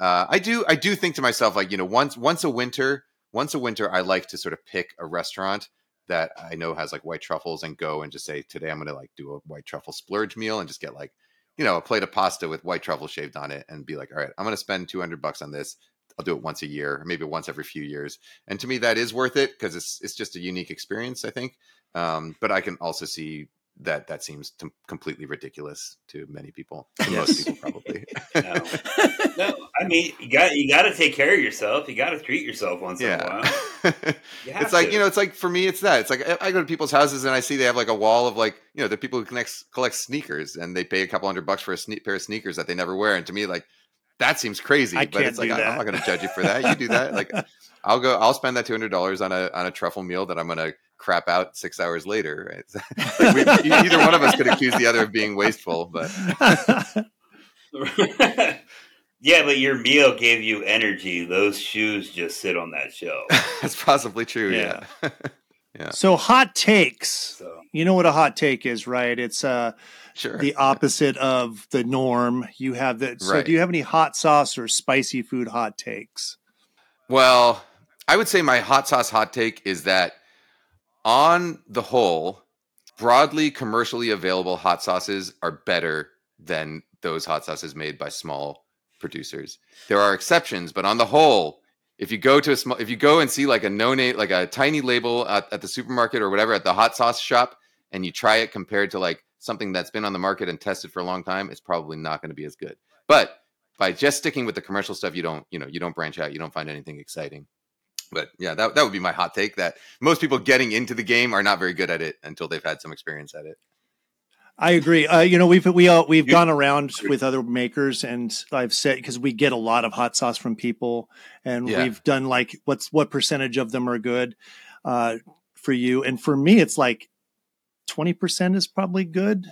uh, I do I do think to myself like you know once once a winter once a winter I like to sort of pick a restaurant that I know has like white truffles and go and just say today I'm going to like do a white truffle splurge meal and just get like you know a plate of pasta with white truffle shaved on it and be like all right I'm going to spend 200 bucks on this I'll do it once a year, maybe once every few years. And to me, that is worth it because it's it's just a unique experience, I think. Um, but I can also see that that seems to completely ridiculous to many people, to yes. most people probably. no. no, I mean you got you got to take care of yourself. You got to treat yourself once yeah. in a while. it's like to. you know, it's like for me, it's that. It's like I go to people's houses and I see they have like a wall of like you know the people who connect, collect sneakers and they pay a couple hundred bucks for a sne- pair of sneakers that they never wear. And to me, like that seems crazy. I but it's like I, am not going to judge you for that. You do that. Like I'll go. I'll spend that two hundred dollars on a on a truffle meal that I'm going to crap out six hours later. Right? like we, either one of us could accuse the other of being wasteful, but. yeah, but your meal gave you energy. Those shoes just sit on that shelf. That's possibly true. Yeah. yeah. yeah. So hot takes. You know what a hot take is, right? It's uh sure. the opposite of the norm. You have that. So, right. do you have any hot sauce or spicy food hot takes? Well, I would say my hot sauce hot take is that on the whole, broadly commercially available hot sauces are better than those hot sauces made by small producers. There are exceptions, but on the whole, if you go to a small, if you go and see like a no name, like a tiny label at, at the supermarket or whatever at the hot sauce shop, and you try it compared to like something that's been on the market and tested for a long time, it's probably not going to be as good. But by just sticking with the commercial stuff, you don't, you know, you don't branch out, you don't find anything exciting. But yeah, that that would be my hot take that most people getting into the game are not very good at it until they've had some experience at it. I agree. Uh, you know, we've we all we've gone around with other makers, and I've said because we get a lot of hot sauce from people, and yeah. we've done like what's what percentage of them are good uh, for you, and for me, it's like 20% is probably good.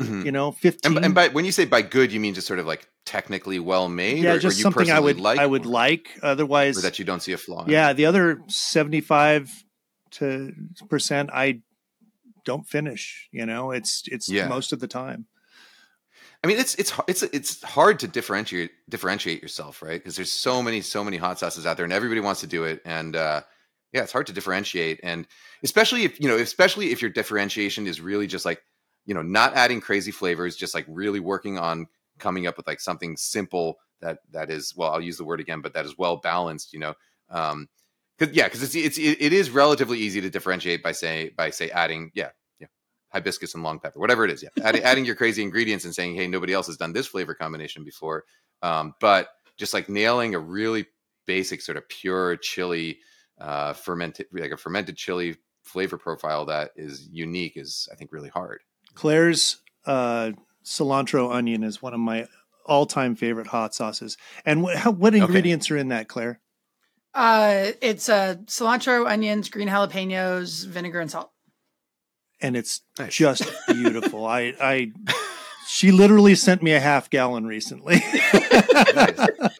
Mm-hmm. You know, 15. And, and, by when you say by good, you mean just sort of like technically well made? Yeah, or, just or something I would like, I would like. Otherwise, or that you don't see a flaw. In. Yeah, the other 75 to percent, I don't finish. You know, it's it's yeah. most of the time. I mean, it's it's it's it's hard to differentiate differentiate yourself, right? Because there's so many so many hot sauces out there, and everybody wants to do it, and uh, yeah, it's hard to differentiate, and especially if you know, especially if your differentiation is really just like you know, not adding crazy flavors, just like really working on coming up with like something simple that that is well, I'll use the word again, but that is well balanced. You know, um, cause, yeah, because it's it's it is relatively easy to differentiate by say by say adding yeah yeah hibiscus and long pepper, whatever it is. Yeah, adding, adding your crazy ingredients and saying, hey, nobody else has done this flavor combination before. Um, but just like nailing a really basic sort of pure chili uh, fermented like a fermented chili flavor profile that is unique is I think really hard. Claire's uh, cilantro onion is one of my all-time favorite hot sauces. And wh- how, what ingredients okay. are in that, Claire? Uh, it's uh, cilantro, onions, green jalapenos, vinegar, and salt. And it's nice. just beautiful. I, I she literally sent me a half gallon recently.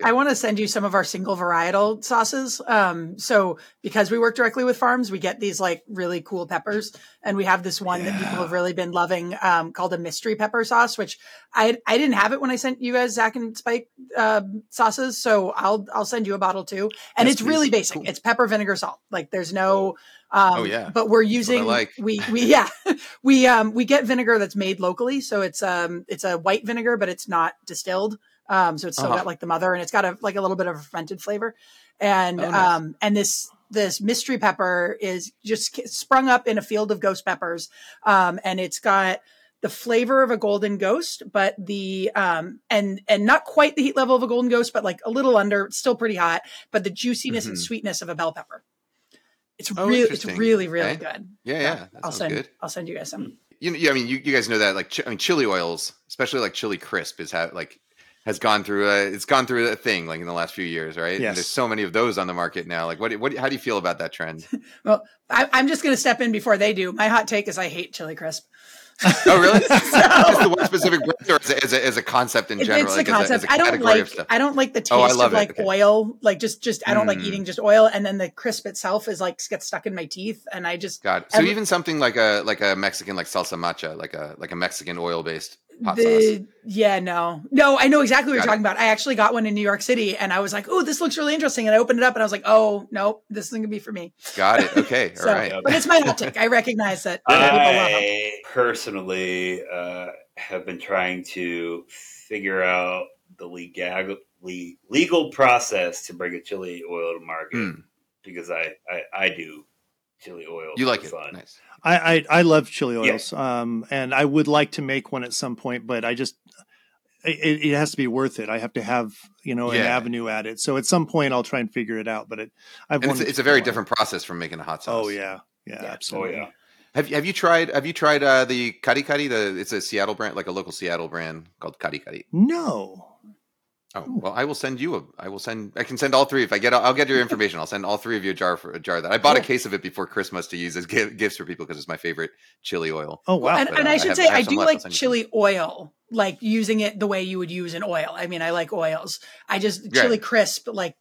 I want to send you some of our single varietal sauces. Um, so because we work directly with farms, we get these like really cool peppers, and we have this one yeah. that people have really been loving um, called a mystery pepper sauce, which I I didn't have it when I sent you guys Zac and Spike uh, sauces, so I'll I'll send you a bottle too. And it's really basic. Cool. It's pepper, vinegar, salt. Like there's no. Um, oh yeah. But we're using like. we we yeah we um we get vinegar that's made locally, so it's um it's a white vinegar, but it's not distilled. Um, so it's still uh-huh. got like the mother, and it's got a like a little bit of a fermented flavor, and oh, nice. um and this this mystery pepper is just sprung up in a field of ghost peppers, um and it's got the flavor of a golden ghost, but the um and and not quite the heat level of a golden ghost, but like a little under, still pretty hot, but the juiciness mm-hmm. and sweetness of a bell pepper It's Oh, really, it's really, really Okay. good. Yeah, yeah, that I'll sounds send, good. I'll send you guys some. You know, yeah, I mean, you, you guys know that like chi- I mean, chili oils, especially like chili crisp, is ha- like has gone through a it's gone through a thing like in the last few years, right? And Yes. there's so many of those on the market now. Like, what what how do you feel about that trend? Well, I, I'm just going to step in before they do. My hot take is I hate chili crisp. Oh, really? Just the one specific brand, or as a, as a, a concept in general? it's like a- concept. I don't like. I don't like the taste Oh, I love of like Okay. oil. Like just, just I don't like Mm. eating just oil, and then the crisp itself is like gets stuck in my teeth, and I just God. So Every- even something like a like a Mexican like salsa macha, like a like a Mexican oil based hot sauce. yeah no no I know exactly what you're Got it. talking about. I actually got one in New York City, and I was like, oh, this looks really interesting, and I opened it up, and I was like, oh no, this isn't gonna be for me. Got it. Okay. All So, right. but it's my hot take. I recognize that other people love them. I personally uh, have been trying to figure out the legal legal process to bring a chili oil to market Mm. because I, I I do chili oil. You like it? fun. Nice. I, I I love chili Yeah. oils, um, and I would like to make one at some point, but I just it, it has to be worth it. I have to have you know an avenue at it. So at some point, I'll try and figure it out. But it, I've And it's, it's a very for while. different process from making a hot sauce. Oh yeah, yeah, Yeah. Oh absolutely. yeah. Have you have you tried have you tried uh, the Kari Kari? The it's a Seattle brand, like a local Seattle brand called Kari Kari. No, Oh well, I will send you a. I will send. I can send all three if I get. I'll get your information. I'll send all three of you a jar for a jar of that. I bought a case of it before Christmas to use as gi- gifts for people because it's my favorite chili oil. oh wow, and, but, and uh, I I should have- say I I do like send you chili oil, like using it the way you would use an oil. I mean, I like oils. I just Yeah. chili crisp, like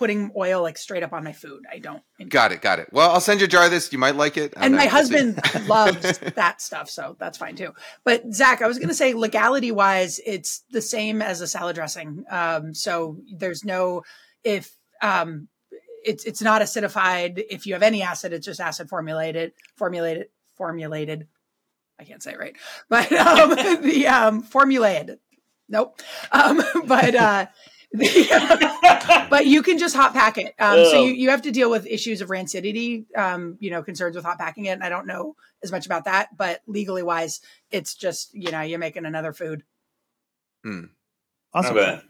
putting oil like straight up on my food. I don't. Got it. Got it. Well, I'll send you a jar of this. You might like it. And my know. We'll see. husband loves that stuff, so that's fine too. But Zac, I was going to say legality wise, it's the same as a salad dressing. Um, so there's no if um, it's it's not acidified. If you have any acid, it's just acid formulated, formulated, formulated. I can't say it right, but um, the um, formulated. Nope. Um, but uh, but you can just hot pack it. Um, so Oh. you, you have to deal with issues of rancidity, um, you know, concerns with hot packing it. And I don't know as much about that, but legally wise, it's just, you know, you're making another food. awesome. Okay.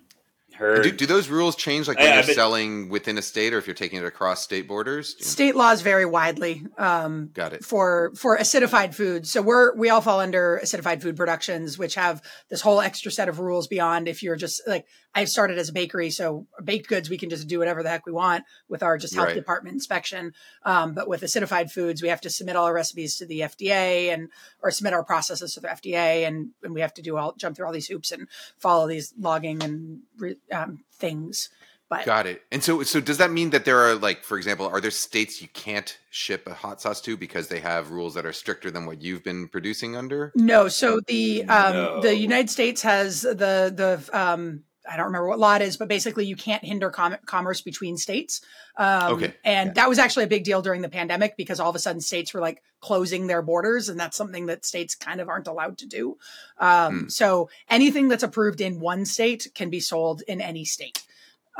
Do, do those rules change like when I you're bet- selling within a state or if you're taking it across state borders? State laws vary widely. Um, Got it. for for acidified foods. So we're we all fall under acidified food productions, which have this whole extra set of rules beyond if you're just like I started as a bakery, so baked goods we can just do whatever the heck we want with our just health Right. department inspection. Um, but with acidified foods, we have to submit all our recipes to the FDA and or submit our processes to the FDA, and and we have to do all jump through all these hoops and follow these logging and re- um, things. But Got it. And so, so does that mean that there are like, for example, are there states you can't ship a hot sauce to because they have rules that are stricter than what you've been producing under? No, so the um, No. the United States has the the um, I don't remember what law it is, but basically you can't hinder com- commerce between states. Um, Okay, and yeah. that was actually a big deal during the pandemic because all of a sudden states were like closing their borders, and that's something that states kind of aren't allowed to do. Um, Hmm. So anything that's approved in one state can be sold in any state.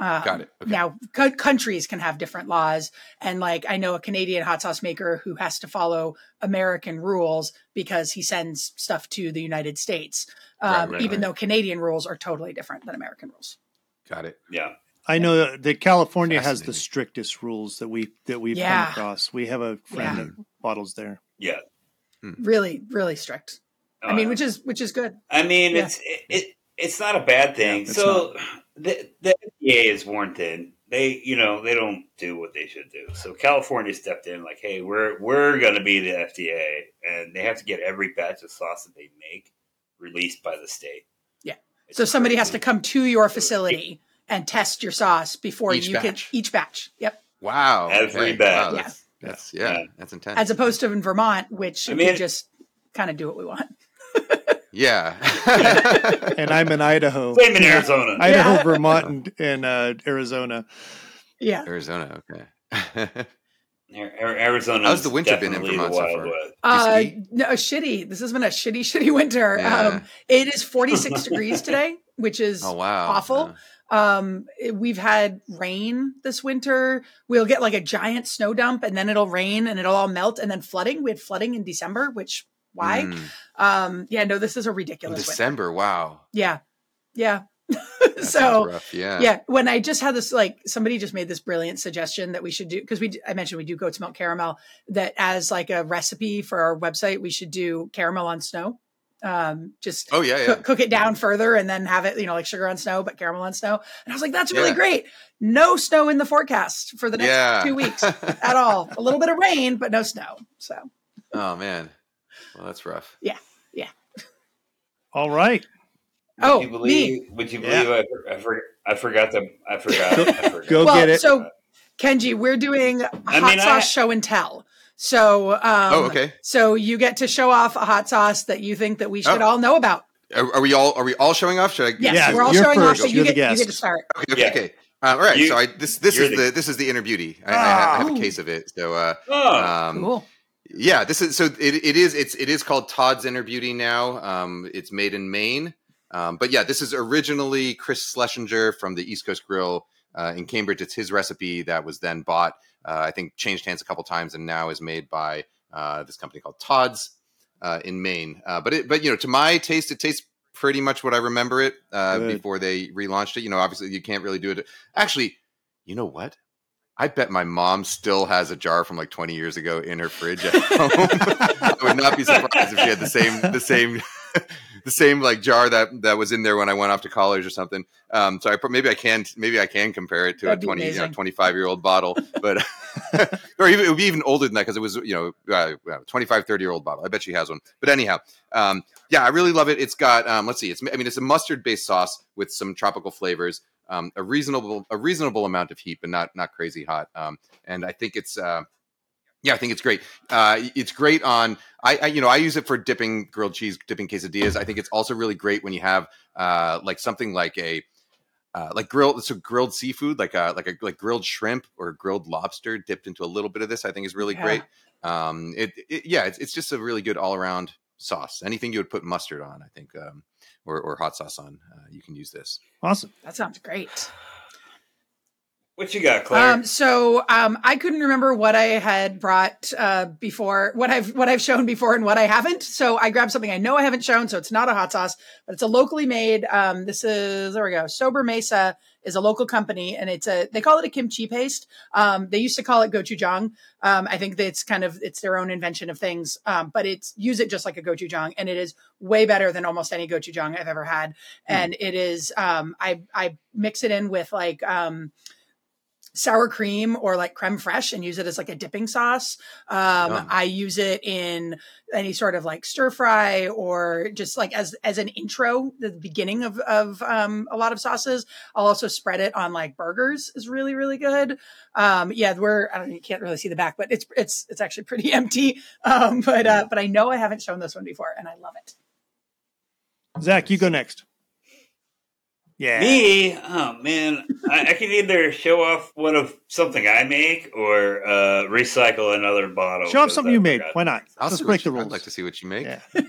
Um, Got it. Okay. Now, co- countries can have different laws. And like, I know a Canadian hot sauce maker who has to follow American rules because he sends stuff to the United States, um, Right, right, even right. though Canadian rules are totally different than American rules. Got it. yeah. I know that California has the strictest rules that we that we've Yeah. come across. We have a friend Yeah. that bottles there. Yeah. Really, really strict. I Oh, mean, which is which is good. I mean, Yeah. it's it, it it's not a bad thing. it's so the the FDA is worn thin. They you know they don't do what they should do. So California stepped in like, hey, we're we're going to be the FDA, and they have to get every batch of sauce that they make released by the state. Yeah. It's So somebody has to come to your facility and test your sauce before Each you batch. can each batch. Yep. Wow. Every okay. batch. Wow, Yeah. that's, that's yeah, Yeah. that's intense. As opposed to in Vermont, which I we mean- just kind of do what we want. Yeah. And I'm in Idaho. Same in Arizona. Idaho, Yeah. Vermont, and, and uh, Arizona. Yeah. Arizona. Okay. Arizona. How's the winter been in Vermont the so Wild far? Uh, no, shitty. This has been a shitty, shitty winter. Yeah. Um, it is 46 degrees today, which is oh wow. awful. Um, it- we've had rain this winter. We'll get like a giant snow dump and then it'll rain and it'll all melt and then flooding. We had flooding in December, which why? Mm. Um, yeah, no, this is a In ridiculous winter. December. Wow. Yeah. Yeah. So yeah, yeah, when I just had this, like somebody just made this brilliant suggestion that we should do because we I mentioned we do goat's milk caramel that as like a recipe for our website we should do caramel on snow. Um, just Oh yeah, yeah. cook, cook it down further and then have it, you know, like sugar on snow, but caramel on snow. And I was like, that's really Yeah. great. No snow in the forecast for the next Yeah. two weeks at all. A little bit of rain, but no snow. So oh man, well that's rough. Yeah. Yeah. All right. Oh, would you believe? Would you Yeah. believe I, I, for, I forgot to? I forgot. I forgot. Go well, get it. so Kenji, we're doing hot I mean, sauce I- show and tell. So, um, oh okay. So you get to show off a hot sauce that you think that we should Oh. all know about. Are, are we all are we all showing off? Should I? Yes, Yeah, we're all you're showing first. off, So you You're the get, you get to start. Okay, okay, Yeah. okay. Uh, all right. You- so I this this is the- the, this is the inner beauty. I, I, Ah. I have a case of it. So uh, Oh, um, cool. Yeah, this is so it, it is it's it is called Todd's Inner Beauty now. Um, it's made in Maine. Um, but yeah, this is originally Chris Schlesinger from the East Coast Grill uh, in Cambridge. It's his recipe that was then bought. Uh, I think changed hands a couple times and now is made by uh, this company called Todd's uh, in Maine. Uh, but it, but you know, to my taste, it tastes pretty much what I remember it uh, before they relaunched it. You know, obviously you can't really do it. Actually, you know what? I bet my mom still has a jar from like 20 years ago in her fridge at home. I would not be surprised if she had the same the same the same like jar that that was in there when I went off to college or something. Um, so I put maybe I can maybe I can compare it to That'd a 20 you know, 25 year old bottle, but or even it would be even older than that because it was you know uh, uh, 25 30 year old bottle. I bet she has one. But anyhow, um, yeah, I really love it. It's got um, let's see, it's I mean it's a mustard based sauce with some tropical flavors. Um, a reasonable a reasonable amount of heat, but not not crazy hot. Um, and I think it's uh, yeah, I think it's great. Uh, it's great on I, I you know I use it for dipping grilled cheese, dipping quesadillas. I think it's also really great when you have uh, like something like a uh, like grilled so grilled seafood, like a like a like grilled shrimp or grilled lobster dipped into a little bit of this. I think is really Yeah. great. Um, it, it yeah, it's, it's just a really good all around sauce. Anything you would put mustard on, I think, um, or or hot sauce on, uh, you can use this. Awesome. That sounds great. What you got, Claire? Um, so um, I couldn't remember what I had brought uh, before, what I've what I've shown before, and what I haven't. So I grabbed something I know I haven't shown. So it's not a hot sauce, but it's a locally made. Um, this is there we go. Sober Mesa is a local company, and it's a they call it a kimchi paste. Um, they used to call it gochujang. Um, I think that it's kind of it's their own invention of things, um, but it's use it just like a gochujang, and it is way better than almost any gochujang I've ever had. And it is um, I I mix it in with like. Sour cream or like creme fraiche and use it as like a dipping sauce. Um, Yum. I use it in any sort of like stir fry or just like as as an intro, the beginning of of um, a lot of sauces. I'll also spread it on like burgers is really really good. Um, yeah, we're I don't know you can't really see the back, but it's it's it's actually pretty empty. Um, but uh, but I know I haven't shown this one before and I love it. Zac, you go next. Yeah. Me? Oh man, I, I can either show off one of something I make or uh, recycle another bottle. Show off something I you made. Why not? I'll Let's break the rules. I'd like to see what you make. Yeah.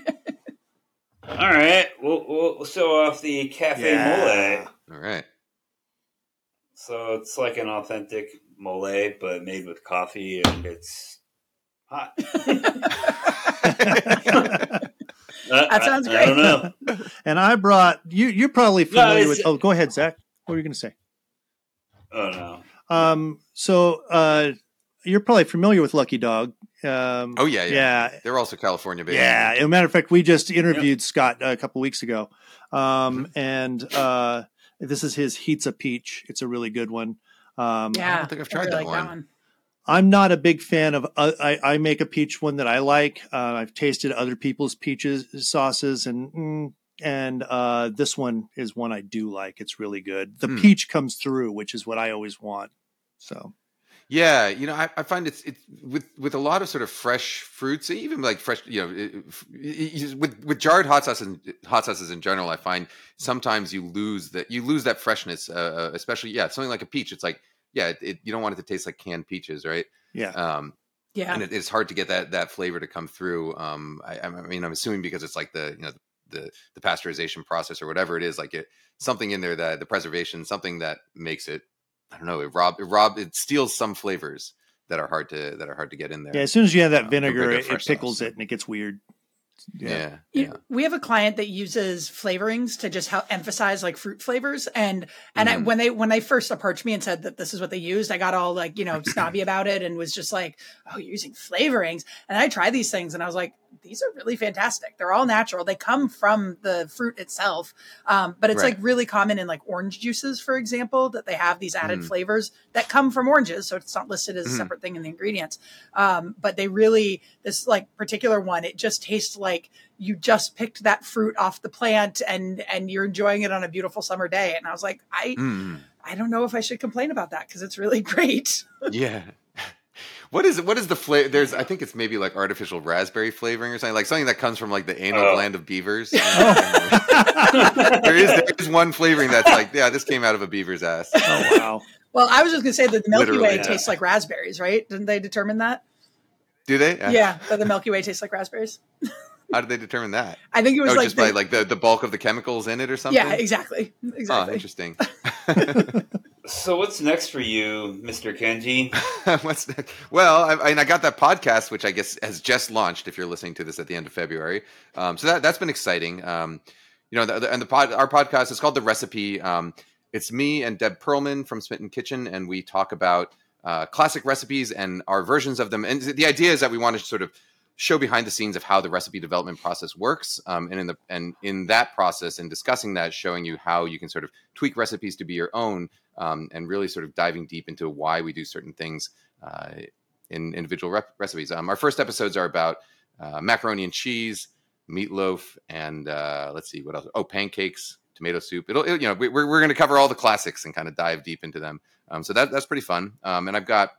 All right, we'll, we'll we'll show off the cafe Yeah. mole. All right. So it's like an authentic mole, but made with coffee, and it's hot. That sounds I, I don't great. know. and I brought you. You're probably familiar it's- with. Oh, go ahead, Zac. What were you going to say? Oh no. Um, so uh, you're probably familiar with Lucky Dog. Um, Oh yeah, yeah. yeah, They're also California based. yeah. As a matter of fact, we just interviewed Scott a couple weeks ago, um, and uh, this is his Heat's a Peach. It's a really good one. Um, Yeah, I don't think I've I tried really that like one. I'm not a big fan of. Uh, I, I make a peach one that I like. Uh, I've tasted other people's peaches sauces, and mm, and uh, this one is one I do like. It's really good. The Hmm. peach comes through, which is what I always want. So Yeah, you know, I, I find it's it's with with a lot of sort of fresh fruits, even like fresh, you know, it- it- with with jarred hot sauces and hot sauces in general. I find sometimes you lose that you lose that freshness, uh, especially yeah, something like a peach. It's like yeah, it, it, you don't want it to taste like canned peaches, right? yeah, Um, Yeah. and it, it's hard to get that that flavor to come through. Um, I, I mean, I'm assuming because it's like the you know the the pasteurization process or whatever it is, like it something in there that the preservation, something that makes it. I don't know. It rob it rob it steals some flavors that are hard to that are hard to get in there. yeah. As soon as you have that uh, vinegar, it, it pickles sauce. it, and it gets weird. Yeah. You- yeah. we have a client that uses flavorings to just help emphasize like fruit flavors and and I, Mhm. when they when they first approached me and said that this is what they used i got all like you know snobby about it and was just like oh you're using flavorings and i tried these things and i was like these are really fantastic they're all natural they come from the fruit itself um, but it's Right. like really common in like orange juices for example that they have these added Mhm. flavors that come from oranges so it's not listed as a Mhm. separate thing in the ingredients um, but they really this like particular one it just tastes like you just picked that fruit off the plant and and you're enjoying it on a beautiful summer day and i was like i Mm. i don't know if i should complain about that because it's really great Yeah. What is what is the flavor? There's I think it's maybe like artificial raspberry flavoring or something like something that comes from like the anal Oh. gland of beavers. there is there is one flavoring that's like yeah this came out of a beaver's ass. Oh wow. well i was just going to say that the milky Literally, way yeah. tastes like raspberries right didn't they determine that Do they? yeah that the milky way tastes like raspberries How did they determine that? i think it was Oh, like, just by like the, the bulk of the chemicals in it or something. yeah exactly Oh, exactly ah, interesting. So what's next for you, Mr. Kenji? What's next? Well, I, I- I got that podcast, which I guess has just launched. If you're listening to this at the end of February, um, so that that's been exciting. Um, you know, the, the- and the pod, our podcast is called the Recipe. Um, it's me and Deb Perlman from Smitten Kitchen, and we talk about uh, classic recipes and our versions of them. And the idea is that we want to sort of show behind the scenes of how the recipe development process works, um, and in the and in that process and discussing that, showing you how you can sort of tweak recipes to be your own, um, and really sort of diving deep into why we do certain things uh, in individual rep- recipes. Um, our first episodes are about uh, macaroni and cheese, meatloaf, and uh, let's see what else. Oh, pancakes, tomato soup. It'll, it, you know, we, we're we're going to cover all the classics and kind of dive deep into them. Um, so that that's pretty fun. Um, and I've got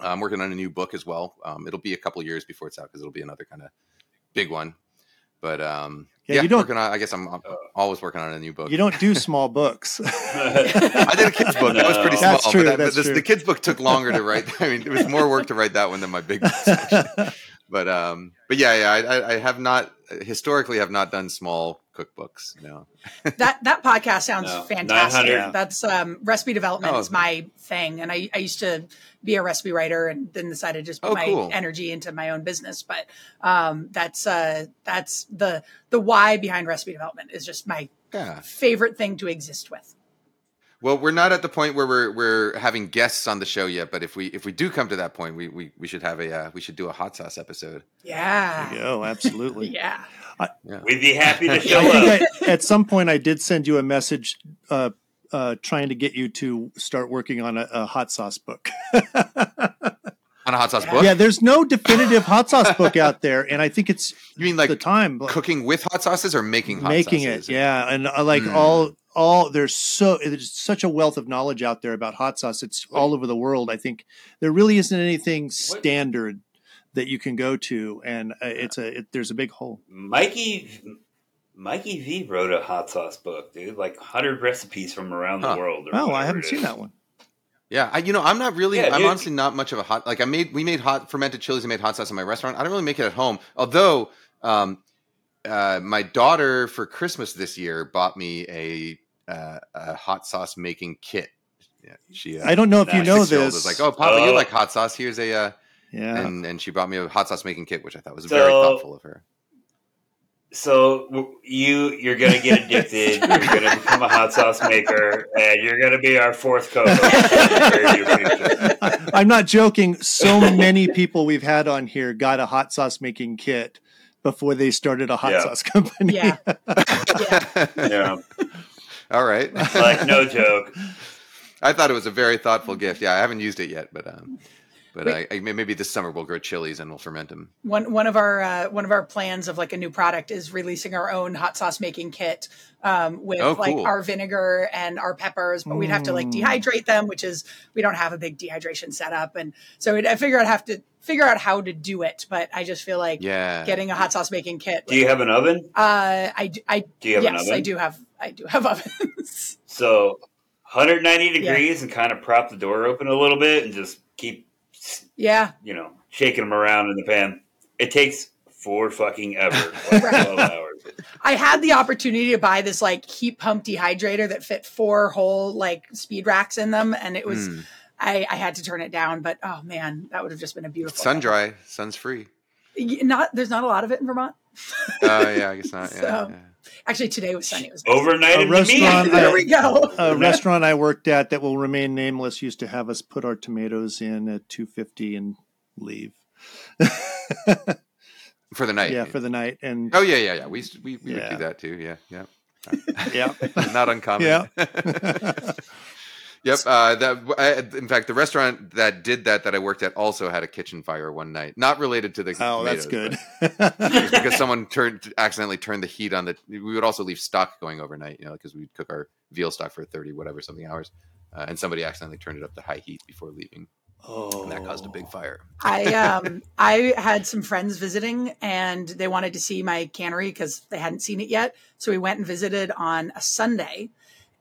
I'm working on a new book as well. Um, it'll be a couple years before it's out because it'll be another kind of big one. But um, Yeah, yeah, you don't- working on. I guess I'm, I'm always working on a new book. You don't do small books. I did a kids book. That was pretty No. small. That's true, But, that, that's but this, true. the kids book took longer to write. I mean, it was more work to write that one than my big books. Actually. But um, but yeah, yeah, I, I- I have not historically have not done small cookbooks. No. that that podcast sounds No, fantastic. 900. That's um, recipe development Oh, is my thing, and I, I used to be a recipe writer, and then decided to just put Oh, my cool. energy into my own business. But um, that's uh, that's the the why behind recipe development is just my Yeah. favorite thing to exist with. Well, we're not at the point where we're we're having guests on the show yet. But if we if we do come to that point, we we, we should have a uh, we should do a hot sauce episode. Yeah, There you go, absolutely. yeah. We'd be happy to show I up. think I, at some point I did send you a message uh, uh, trying to get you to start working on a, a hot sauce book. On a hot sauce Yeah. book? yeah, there's no definitive hot sauce book out there, and I think it's You mean like the time cooking with hot sauces or making hot making sauces? it. Yeah, and uh, like Mm. all all there's so there's such a wealth of knowledge out there about hot sauce. It's all over the world. I think there really isn't anything standard that you can go to, and uh, it's a it, there's a big hole. Mikey Mikey V wrote a hot sauce book, dude. Like hundred recipes from around Huh. the world. or Oh, I haven't seen that one. Yeah, I, you know, I'm not really. Yeah, I'm dude. honestly not much of a hot. Like I made, we made hot fermented chilies and made hot sauce in my restaurant. I don't really make it at home. Although, um, uh, my daughter for Christmas this year bought me a, uh, a hot sauce making kit. Yeah, she. Uh, I don't know if you know six-year-old this. was like, "Oh, Papa, you Oh. like hot sauce? Here's a." Uh, yeah. and and she brought me a hot sauce making kit, which I thought was So- very thoughtful of her. So you you're gonna get addicted. you're gonna become a hot sauce maker, and you're gonna be our fourth co-host. in the very near future. I- I'm not joking. So many people we've had on here got a hot sauce making kit before they started a hot Yeah. sauce company. Yeah. yeah. Yeah, All right. like no joke. I thought it was a very thoughtful gift. Yeah, I haven't used it yet, but um, but Wait. I, I, maybe this summer we'll grow chilies and we'll ferment them. One one of our uh, one of our plans of like a new product is releasing our own hot sauce making kit um, with Oh, like our vinegar and our peppers, but we'd have to like Mm. dehydrate them, which is we don't have a big dehydration setup, and so we'd, I figure I'd have to figure out how to do it. But I just feel like Yeah. getting a hot sauce making kit. Do you have an oven? uh, I d- I Do you have an yes, oven? I do have I do have ovens. So 190 degrees and kind of prop the door open a little bit and just keep yeah, you know shaking them around in the pan. It takes four fucking ever, like Right. 12 hours. I had the opportunity to buy this like heat pump dehydrator that fit four whole like speed racks in them, and it was Mm. I, I had to turn it down. But oh man, that would have just been a beautiful sun dry, sun's free. Not there's not a lot of it in Vermont. Oh yeah, I guess not. Yeah, So- yeah. Actually, today was sunny. It was. Overnight A restaurant, meat. There we go. A restaurant I worked at that will remain nameless used to have us put our tomatoes in at 250 and leave. for the night. yeah, for the night. And oh yeah, yeah, yeah. We used to, we, we would do that too. Yeah, yeah. yeah. Not uncommon. Yeah. Yep. Uh, that, I, in fact, the restaurant that did that that I worked at also had a kitchen fire one night. Not related to the. oh, that's good. because someone turned accidentally turned the heat on the. We would also leave stock going overnight, you know, because we'd cook our veal stock for thirty whatever something hours, uh, and somebody accidentally turned it up to high heat before leaving, oh, and that caused a big fire. I um I had some friends visiting and they wanted to see my cannery because they hadn't seen it yet. So we went and visited on a Sunday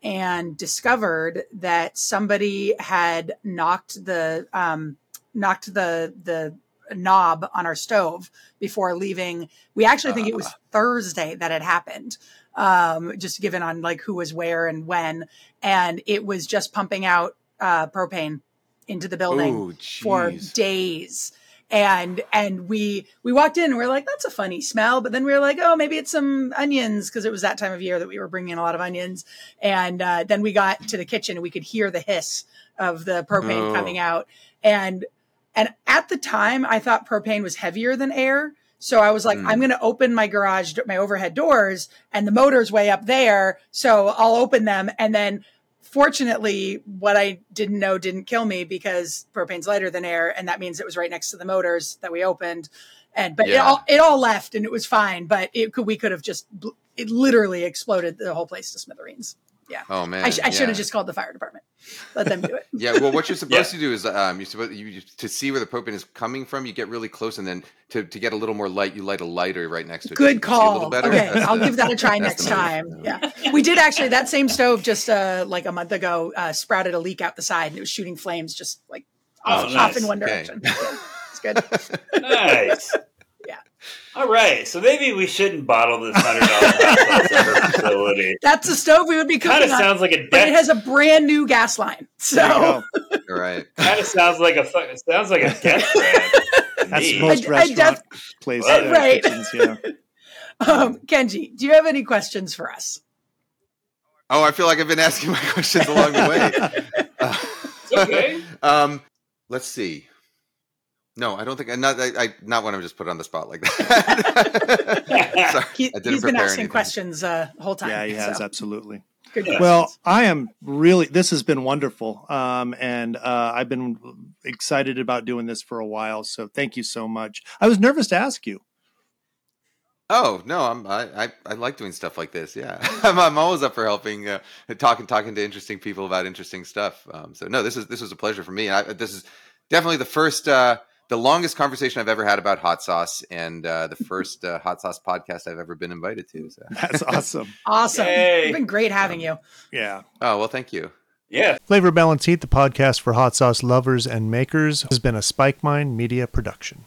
and discovered that somebody had knocked the um knocked the the knob on our stove before leaving. We actually think it was Thursday that it happened. Um, just given on like who was where and when, and it was just pumping out uh, propane into the building Oh, for days and and we we walked in and we are like that's a funny smell. But then we were like oh maybe it's some onions because it was that time of year that we were bringing in a lot of onions. And uh, then we got to the kitchen and we could hear the hiss of the propane Oh. coming out. And and at the time i thought propane was heavier than air. So i was like Mm. i'm going to open my garage my overhead doors and the motor's way up there so i'll open them. And then fortunately, what I didn't know didn't kill me because propane's lighter than air, and that means it was right next to the motors that we opened. And but it all it all left, and it was fine. But it could we could have just bl- it literally exploded the whole place to smithereens. Oh man, I, sh- I should have just called the fire department, let them do it. Yeah, well, what you're supposed Yeah. to do is um, you're supposed you, to see where the propane is coming from. You get really close, and then to, to get a little more light, you light a lighter right next to it. Good to a little call. better. Okay, That's I'll the- give that a try next time. Yeah, we did actually. That same stove just uh, like a month ago uh, sprouted a leak out the side, and it was shooting flames just like off, Oh, off nice. in one direction. Yeah, it's good. Nice. Yeah. All right. So maybe we shouldn't bottle this hundred dollar hot sauce at our facility. That's a stove we would be Kind cooking of sounds like a but it has a brand new gas line. There you So go. All right. Kind of sounds like a. fu- It sounds like a death trap. That's me. most I- I restaurant def- places. Right. uh, Right. kitchens, yeah. um, Kenji, do you have any questions for us? Oh, I feel like I've been asking my questions along the way. Uh, It's okay. um, let's see. No, I don't think. Not. I, I not when I'm just put on the spot like that. Sorry, He, I didn't he's been asking anything. questions uh, the whole time. Yeah, he has absolutely. good Well. I am really. This has been wonderful, um, and uh, I've been excited about doing this for a while. So thank you so much. I was nervous to ask you. Oh no, I'm I, I, I like doing stuff like this. Yeah, I'm, I'm always up for helping, uh, talking talking to interesting people about interesting stuff. Um, so no, this is this was a pleasure for me. I, this is definitely the first, uh, the longest conversation I've ever had about hot sauce, and uh, the first uh, hot sauce podcast I've ever been invited to. So. That's awesome. awesome. Yay. It's been great having you. Yeah. Oh well, thank you. Yeah. Flavor Balance Heat, the podcast for hot sauce lovers and makers, has been a Spike Mine Media production.